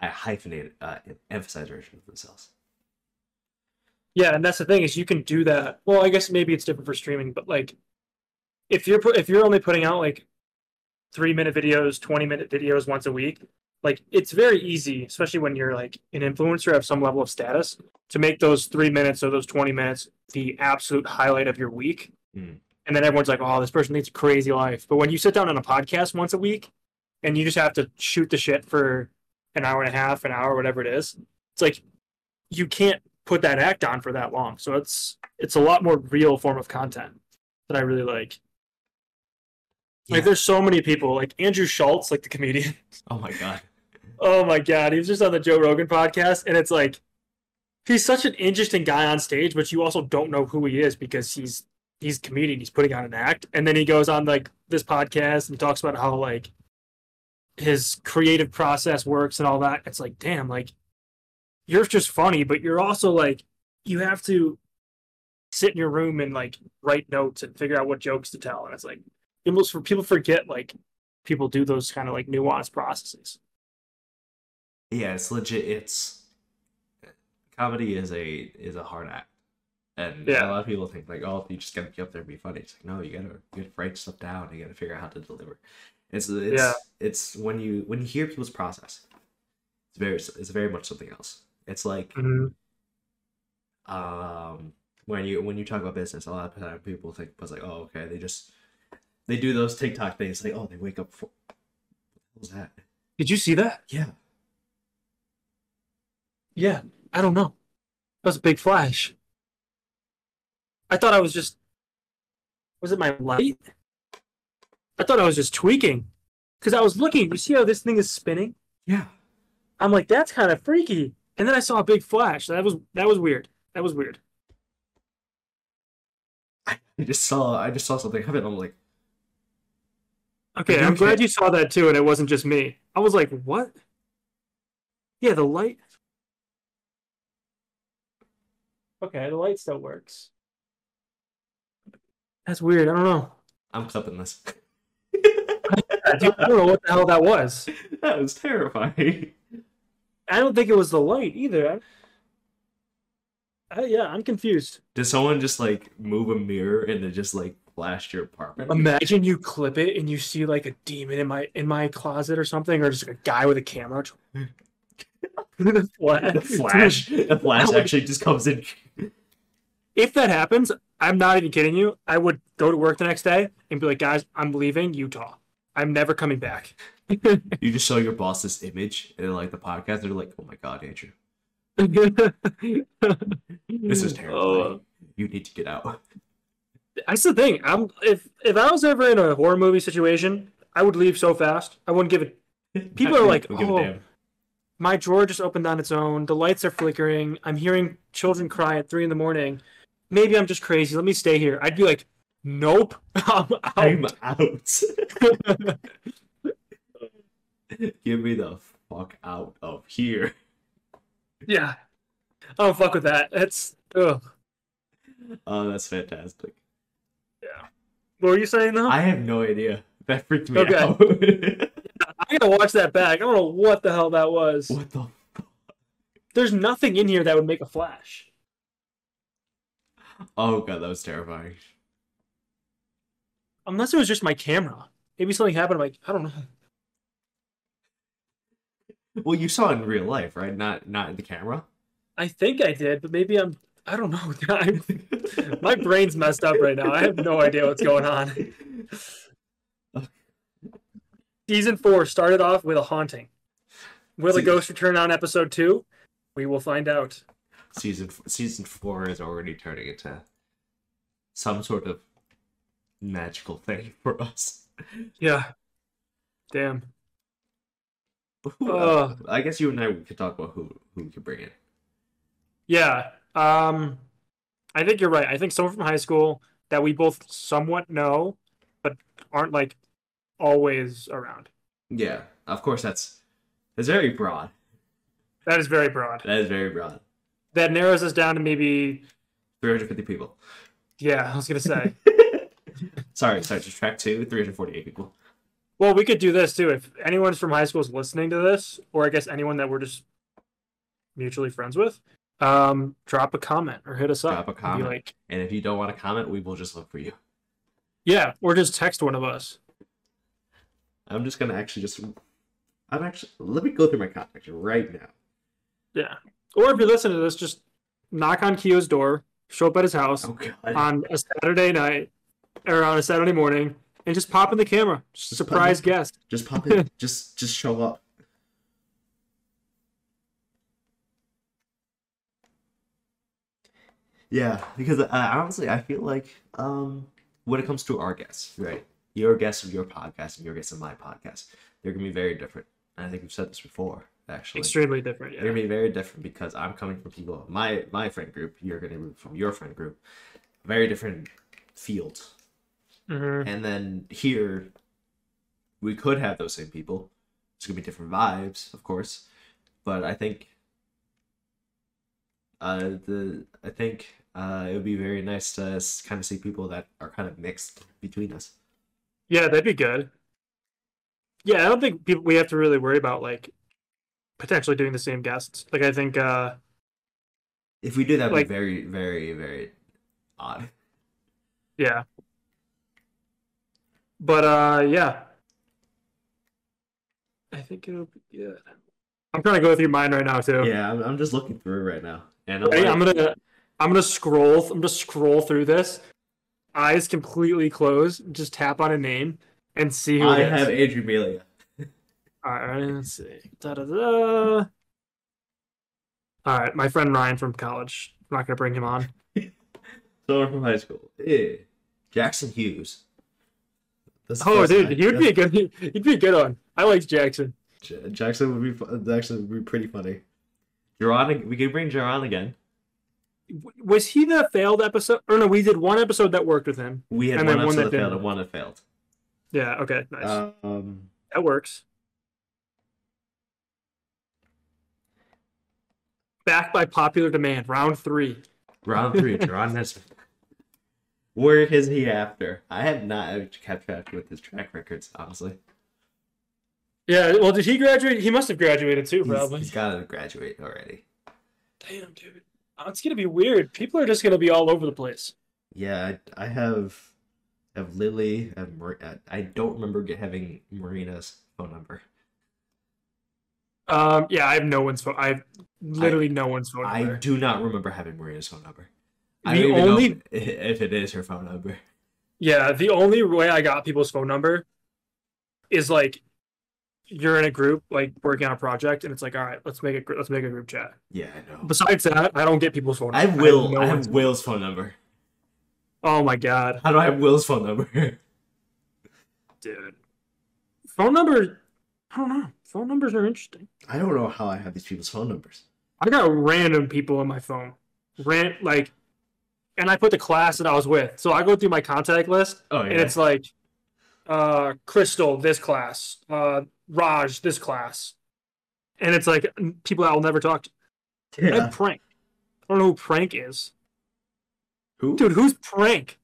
a hyphenated, uh, emphasized version of themselves. Yeah, and that's the thing is you can do that. Well, I guess maybe it's different for streaming, but like if you're put, if you're only putting out like 3 minute videos, 20 minute videos once a week, like it's very easy, especially when you're like an influencer of some level of status, to make those 3 minutes or those 20 minutes the absolute highlight of your week. Mm. And then everyone's like, "Oh, this person leads a crazy life." But when you sit down on a podcast once a week and you just have to shoot the shit for an hour and a half, an hour, whatever it is, it's like you can't put that act on for that long. So it's it's a lot more real form of content that I really like. Yeah. Like there's so many people, like Andrew Schulz, like the comedian. (laughs) Oh my god. Oh my god, he was just on the Joe Rogan podcast, and it's like he's such an interesting guy on stage, but you also don't know who he is because he's he's a comedian, he's putting on an act, and then he goes on like this podcast and talks about how like his creative process works and all that. It's like, damn, like you're just funny, but you're also like you have to sit in your room and like write notes and figure out what jokes to tell. And it's like almost for people forget like people do those kind of like nuanced processes. Yeah, it's legit. It's comedy is a is a hard act, and Yeah. a lot of people think like, oh, you just gotta get up there and be funny. It's like, no, you gotta you gotta write stuff down. You gotta figure out how to deliver. It's it's Yeah. it's when you when you hear people's process, it's very it's very much something else. It's like Mhm. um when you when you talk about business, a lot of people think was like, oh, okay, they just they do those TikTok things like, oh, they wake up for what was that? Did you see that? Yeah, Yeah, I don't know. That was a big flash. I thought I was just. Was it my light? I thought I was just tweaking. Because I was looking, you see how this thing is spinning? yeah. I'm like, that's kind of freaky. And then I saw a big flash. That was that was weird. That was weird. I just saw I just saw something happen. I'm like, Okay, I'm glad you saw that too, and it wasn't just me. I was like, what? Yeah, the light. Okay, the light still works. That's weird. I don't know. I'm clipping this. I (laughs) don't I don't know what the hell that was. that was terrifying. I don't think it was the light either. I, I, yeah, I'm confused. Did someone just like move a mirror and it just like flashed your apartment? Imagine you clip it and you see like a demon in my in my closet or something, or just a guy with a camera. (laughs) the flash. the flash, the (laughs) flash actually just comes in. If that happens, I'm not even kidding you. I would go to work the next day and be like, guys, I'm leaving Utah. I'm never coming back. (laughs) You just show your boss this image and like the podcast. They're like, "Oh my god, Andrew, this is terrible. Oh. you need to get out." That's the thing. I'm if if I was ever in a horror movie situation, I would leave so fast. I wouldn't give it. People are like, Don't give a "Oh. My drawer just opened on its own. The lights are flickering. I'm hearing children cry at three in the morning. Maybe I'm just crazy. Let me stay here. I'd be like, nope. (laughs) I'm out. I'm out. (laughs) Give me the fuck out of here. yeah. I don't fuck with that. That's ugh. Oh, that's fantastic. What were you saying though? I, have no idea. That freaked me Okay. out. (laughs) I gotta watch that back. I don't know what the hell that was. what the? There's nothing in here that would make a flash. Oh god, that was terrifying. Unless it was just my camera. Maybe something happened. Like, I don't know. Well, you saw it in real life, right? Not not in the camera. I think I did, but maybe I'm. I don't know. (laughs) My brain's messed up right now. I have no idea what's going on. Season four started off with a haunting. Will the ghost return on episode two? We will find out. season season four is already turning into some sort of magical thing (laughs) for us. Yeah. Damn. Who, Ugh. I guess you and I could talk about who who we could bring in. Yeah. Um, I think you're right. I think someone from high school that we both somewhat know, but aren't like always around. Yeah, of course that's that's very broad. That is very broad. That is very broad. That narrows us down to maybe. 350 people. Yeah, I was gonna say. (laughs) sorry, sorry, just track two, 348 people. Well, we could do this too. If anyone from high school is listening to this, or I guess anyone that we're just mutually friends with, um, drop a comment or hit us Drop up. a comment. Like, And if you don't want to comment, we will just look for you. yeah, or just text one of us. I'm just gonna actually just I'm actually let me go through my contacts right now. Yeah. Or if you're listening to this, just knock on Keo's door, show up at his house Oh on a Saturday night or on a Saturday morning, and just pop in the camera. Just Surprise guest. Just pop in. (laughs) just just show up. Yeah, because uh, honestly, I feel like um, when it comes to our guests, right? Your guests of your podcast and your guests of my podcast, they're gonna be very different. And I think we've said this before, actually. Extremely different. They're gonna be very different because I'm coming from people my my friend group. You're gonna be from your friend group. Very different fields. Mhm. And then here, we could have those same people. It's gonna be different vibes, of course, but I think Uh, the I think uh, it would be very nice to kind of see people that are kind of mixed between us. Yeah, that'd be good. Yeah, I don't think people we have to really worry about like potentially doing the same guests. Like I think uh If we do that, would Like- be very, very, very odd. yeah. But uh yeah. I think it'll be good. I'm trying to go through mine right now too. Yeah, I'm, I'm just looking through right now, and I'm, Ready? like, I'm gonna I'm gonna scroll I'm gonna scroll through this. Eyes completely closed, just tap on a name and see who I it is. have Andrew Melia. Alright, let's see. Da, da, da. Alright, my friend Ryan from college. I'm not gonna bring him on. (laughs) Someone from high school. Yeah. Jackson Hughes. That's Oh, dude, guy. he would be a good. (laughs) He'd be a good one. I like Jackson. J- Jackson would be actually would be pretty funny. Jeron, we could bring Jeron again. Was he the failed episode? Or no, we did one episode that worked with him. We had And one then one episode that that failed didn't. and one that failed. Yeah. Okay. Nice. Um, that works. Back by popular demand, round three. round three, Jeron Nesbitt. Where is he after? I have not kept track with his track records, honestly. Yeah. Well, did he graduate? He must have graduated too, He's- probably. he's got to graduate already. Damn, dude. Oh, it's gonna be weird. People are just gonna be all over the place. Yeah, I, I have have Lily. I have Mar- I don't remember having Marina's phone number. Um. Yeah. I have no one's phone. I have literally no one's phone I do not remember having Marina's phone number. I The don't even only- know if, if it is her phone number. Yeah, the only way I got people's phone number is like you're in a group, like working on a project, and it's like, all right, let's make a let's make a group chat. Yeah, I know. Besides that, I don't get people's phone. I have number. Will. no I have Will's phone number. Oh my god, How do I have Will's phone number? (laughs) dude. Phone number. I don't know. Phone numbers are interesting. I don't know how I have these people's phone numbers. I got random people in my phone. Ran like, and I put the class that I was with. So I go through my contact list, Oh yeah. and it's like, uh, Crystal, this class, uh, Raj, this class, and it's like people I will never talk to. yeah. Prank. I don't know who Prank is. Who? Dude, who's Prank?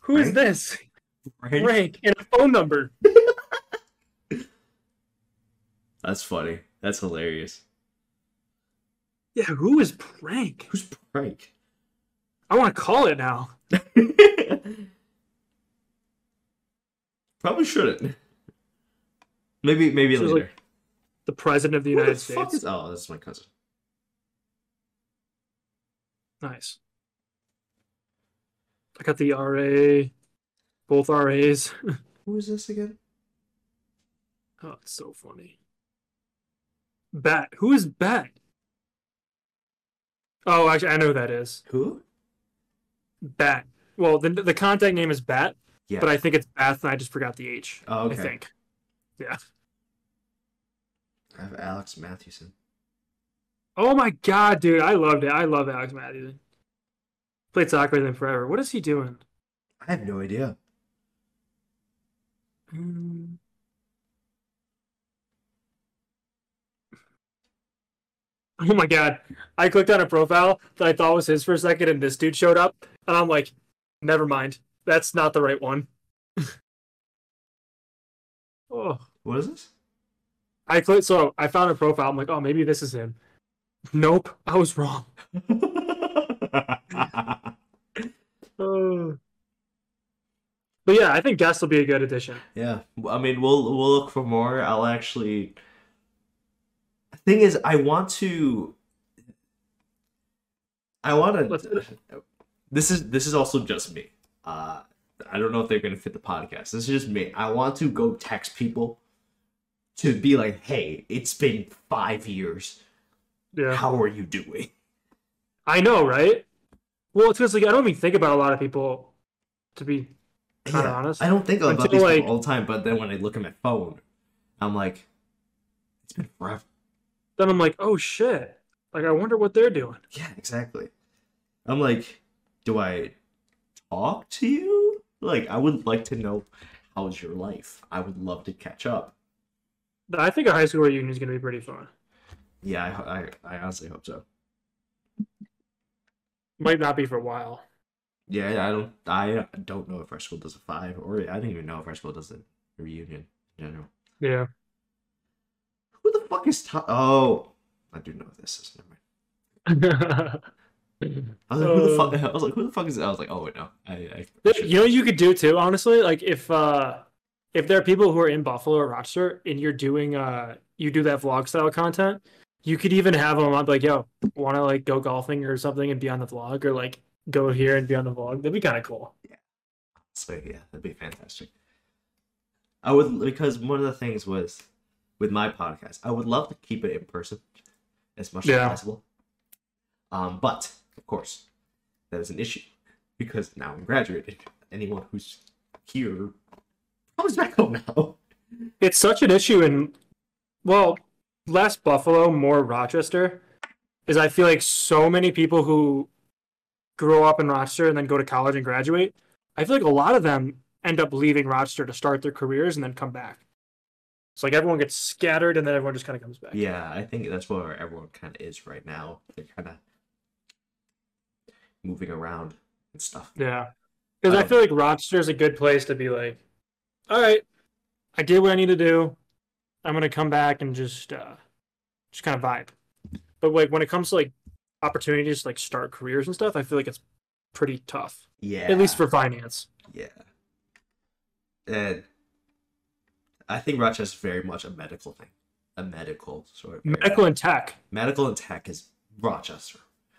Who is Prank? this? Right? Prank and a phone number. (laughs) That's funny. That's hilarious. Yeah, who is Prank? Who's prank? I want to call it now. (laughs) Probably shouldn't. Maybe maybe So later. like The President of the Who the United fuck States. is? Oh, that's my cousin. Nice. I got the RA, both RAs. (laughs) Who is this again? Oh, it's so funny. Bat. Who is Bat? Oh, actually, I know who that is. Who? Bat. Well, the the contact name is Bat, Yeah. but I think it's Bath, and I just forgot the H. Oh, I okay. think. Yeah. I have Alex Mathewson. Oh my god, dude, I loved it. I love Alex Matthews. Played soccer with him forever. What is he doing? I have no idea. Hmm. (laughs) Oh my god. I clicked on a profile that I thought was his for a second and this dude showed up and I'm like, never mind. That's not the right one. (laughs) oh. What is this? I clicked so I found a profile. I'm like, oh maybe this is him. Nope, I was wrong. Oh. (laughs) But yeah, I think guest will be a good addition. yeah, I mean, we'll we'll look for more. I'll actually. The thing is, I want to. I want to. This is this is also just me. Uh, I don't know if they're gonna fit the podcast. This is just me. I want to go text people to be like, "Hey, it's been five years. Yeah. How are you doing?" I know, right? Well, it's because like I don't even think about a lot of people, to be kind of Yeah, honest. I don't think about Until, these like- people all the time, but then when I look at my phone, I'm like, it's been forever. Then I'm like, oh shit! Like I wonder what they're doing. Yeah, exactly. I'm like, do I talk to you? Like, I would like to know how's your life. I would love to catch up. I think a high school reunion is gonna be pretty fun. Yeah, I, I, I honestly hope so. Might not be for a while. Yeah, I don't. I don't know if our school does a five, or I don't even know if our school does a reunion in general. Yeah. Who the fuck is Tom? Oh, I do know this is. Never mind. (laughs) I was like, who the fuck? (laughs) I was like, who the fuck is? It? I was like, oh wait, no. I, I, you know you could do too, honestly? Like if uh if there are people who are in Buffalo or Rochester and you're doing uh you do that vlog style content, you could even have them on like, yo, wanna like go golfing or something and be on the vlog or like go here and be on the vlog. That'd be kinda cool. Yeah. So yeah, that'd be fantastic. I would because one of the things was with my podcast, I would love to keep it in person as much Yeah. as possible. Um, but of course, that is an issue because now I'm graduated. Anyone who's here comes back home now. It's such an issue in well, less Buffalo, more Rochester. Is I feel like so many people who grow up in Rochester and then go to college and graduate, I feel like a lot of them end up leaving Rochester to start their careers and then come back. It's like everyone gets scattered and then everyone just kind of comes back. Yeah, I think that's where everyone kind of is right now. They're kind of moving around and stuff. Yeah. Because I Um, feel like Rochester is a good place to be like, all right, I did what I need to do. I'm gonna come back and just uh just kind of vibe. But like when it comes to like opportunities to like start careers and stuff, I feel like it's pretty tough. Yeah, At least for finance. Yeah. And I think Rochester's very much a medical thing. A medical sort of area. Medical and tech. medical and tech is Rochester.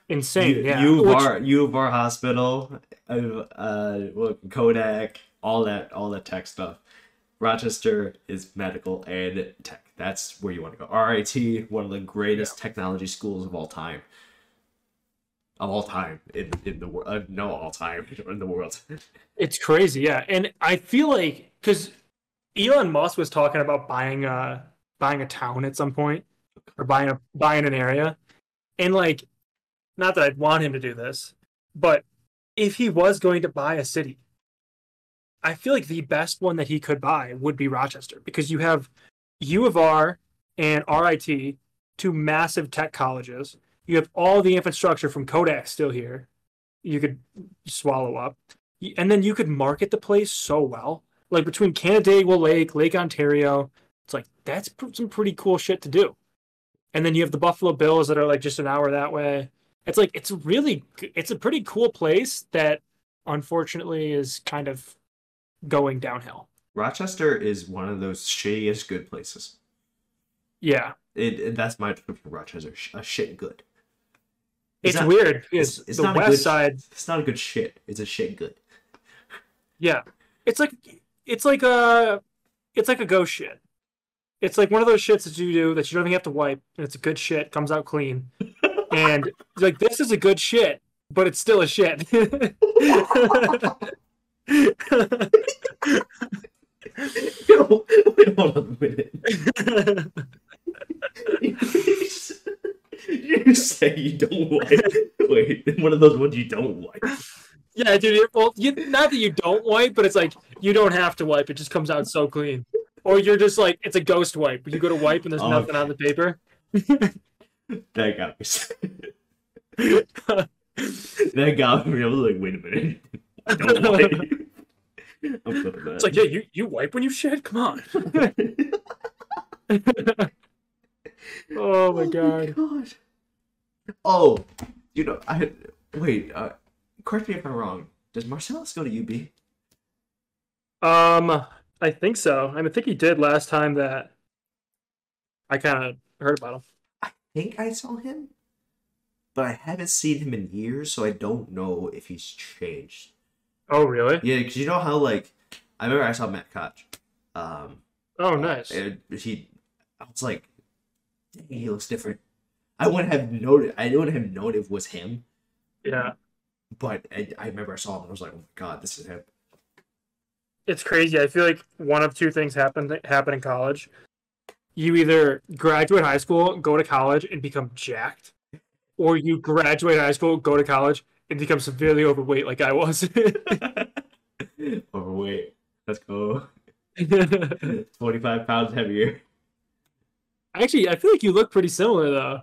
Insane. U, yeah. U of Which- U of R hospital, uh, uh Kodak, all that all that tech stuff. Rochester is medical and tech. That's where you want to go. RIT, one of the greatest technology schools of all time. Of all time in in the world, uh, no, all time (laughs) in the world. (laughs) It's crazy, yeah. And I feel like because Elon Musk was talking about buying a buying a town at some point or buying a buying an area, and like, not that I'd want him to do this, but if he was going to buy a city, I feel like the best one that he could buy would be Rochester because you have U of R and RIT, two massive tech colleges. You have all the infrastructure from Kodak still here. You could swallow up and then you could market the place so well. Like between Canandaigua Lake, Lake Ontario, it's like that's some pretty cool shit to do. And then you have the Buffalo Bills that are like just an hour that way. It's like it's really it's a pretty cool place that unfortunately is kind of going downhill. Rochester is one of those shittiest good places. Yeah, It, it- that's my description of Rochester. A shit good. it's, not- weird because It's, it's the west good, side. It's not a good shit. It's a shit good. Yeah, it's like it's like a it's like a ghost shit. It's like one of those shits that you do that you don't even have to wipe, and it's a good shit, comes out clean. And like this is a good shit, but it's still a shit. Yo, (laughs) wait, hold on a minute. (laughs) you say you don't wipe. Wait, one of those ones you don't wipe. yeah, dude. Well, you, not that you don't wipe, but it's like you don't have to wipe; it just comes out so clean. Or you're just like it's a ghost wipe. You go to wipe and there's Oh, nothing on the paper. (laughs) That got me. that got me. I was like, wait a minute. I don't wipe. I'm flipping that. It's like, yeah, you, you wipe when you shit. Come on. (laughs) oh my god. God. Oh, you know, I had wait. Uh, correct me if I'm wrong. Does Marcellus go to UB? Um, I think so. I, mean, I think he did last time that I kind of heard about him. I think I saw him, but I haven't seen him in years, so I don't know if he's changed. Oh, really? Yeah, because you know how like I remember I saw Matt Koch. Um, Oh, nice. and he, I was like, dang, he looks different. I wouldn't have noted. I wouldn't have known it was him, Yeah, but I, I remember I saw him. and I was like, oh my god, this is him. it's crazy. I feel like one of two things happen happen in college. You either graduate high school, go to college, and become jacked, or you graduate high school, go to college, and become severely overweight, like I was. (laughs) Overweight. Let's go. (laughs) Forty-five pounds heavier. Actually, I feel like you look pretty similar though.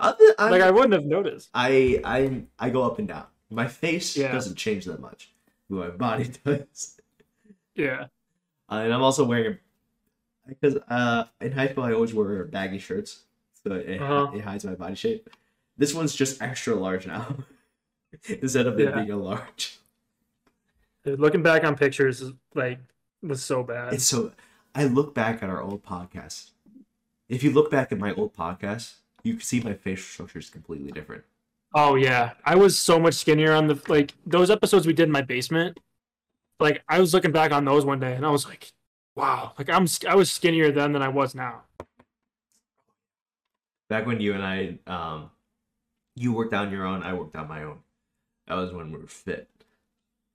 Other- I'm- Like I wouldn't have noticed. I I I go up and down. My face Yeah. doesn't change that much, but my body (laughs) does. Yeah. Uh, and I'm also wearing a because uh in high school I always wear baggy shirts, so it, Uh-huh. it hides my body shape. This one's just extra large now, (laughs) instead of it Yeah. being a large. Dude, looking back on pictures like was so bad. It's so. I look back at our old podcast. If you look back at my old podcast, you can see my facial structure is completely different. Oh yeah, I was so much skinnier on the like those episodes we did in my basement. Like I was looking back on those one day and I was like, wow, like I'm I was skinnier then than I was now. Back when you and I, um, you worked on your own, I worked on my own. That was when we were fit.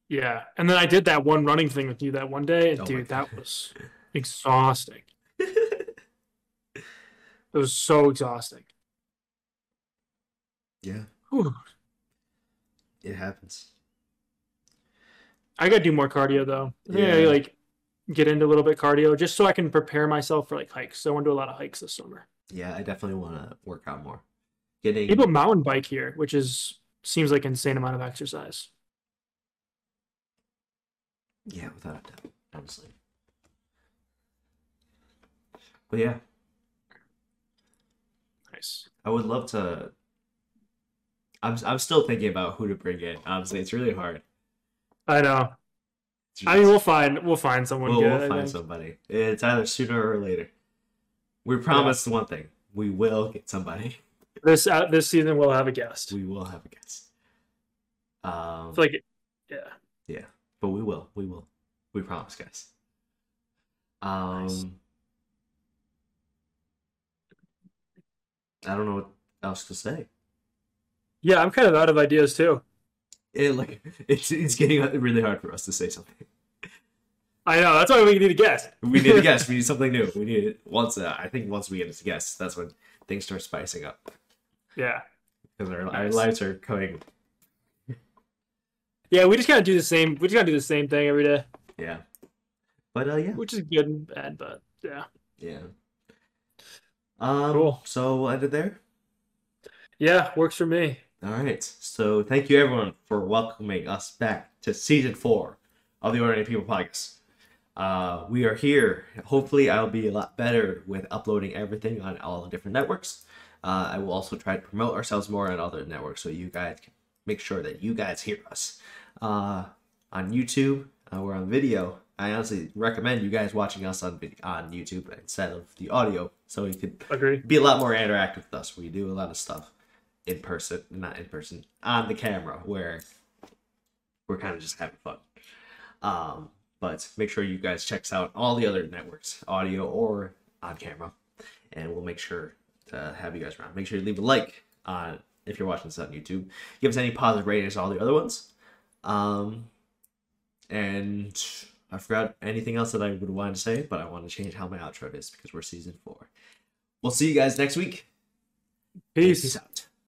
Yeah, and then I did that one running thing with you that one day, and Oh dude, that (laughs) was exhausting. It was so exhausting. yeah, Whew. it happens. I gotta do more cardio though. I think I Yeah. like get into a little bit cardio just so I can prepare myself for like hikes. So I want to do a lot of hikes this summer. Yeah, I definitely want to work out more. Getting People mountain bike here, which is seems like insane amount of exercise. yeah, without a doubt, honestly. But yeah, Nice. I would love to. I'm I'm still thinking about who to bring in. Honestly, it's really hard. I know. It's I mean, we'll find we'll find someone We'll, good. we'll find somebody. It's either sooner or later. We promised one thing: we will get somebody. This uh, this season we'll have a guest. We will have a guest. Um, I feel like, yeah, yeah, but we will. We will. We promise, guys. Um, Nice. I don't know what else to say. yeah. I'm kind of out of ideas too. It like it's it's getting really hard for us to say something. I know. That's why we need a guest. We need a guest. (laughs) We need something new. We need it once. Uh, I think once we get a guest, that's when things start spicing up yeah, because our, our lives are going. yeah. We just gotta do the same. We just gotta do the same thing every day, Yeah, but uh, yeah, which is good and bad. But yeah, yeah. Um, Cool. So we'll end it there. yeah, works for me. All right. So thank you everyone for welcoming us back to season four of the Ordinary People podcast. Uh, we are here. Hopefully, I'll be a lot better with uploading everything on all the different networks. Uh, I will also try to promote ourselves more on other networks so you guys can make sure that you guys hear us. Uh, on YouTube, uh, we're on video. I honestly recommend you guys watching us on on YouTube instead of the audio, so you could Agree. be a lot more interactive with us. We do a lot of stuff in person, not in person, on the camera, where we're kind of just having fun. Um, but make sure you guys checks out all the other networks, audio or on camera, and we'll make sure to have you guys around. Make sure you leave a like on if you're watching this on YouTube. Give us any positive ratings, all the other ones. Um, and I forgot anything else that I would want to say, but I want to change how my outro is because we're season four. We'll see you guys next week. Peace. Peace out.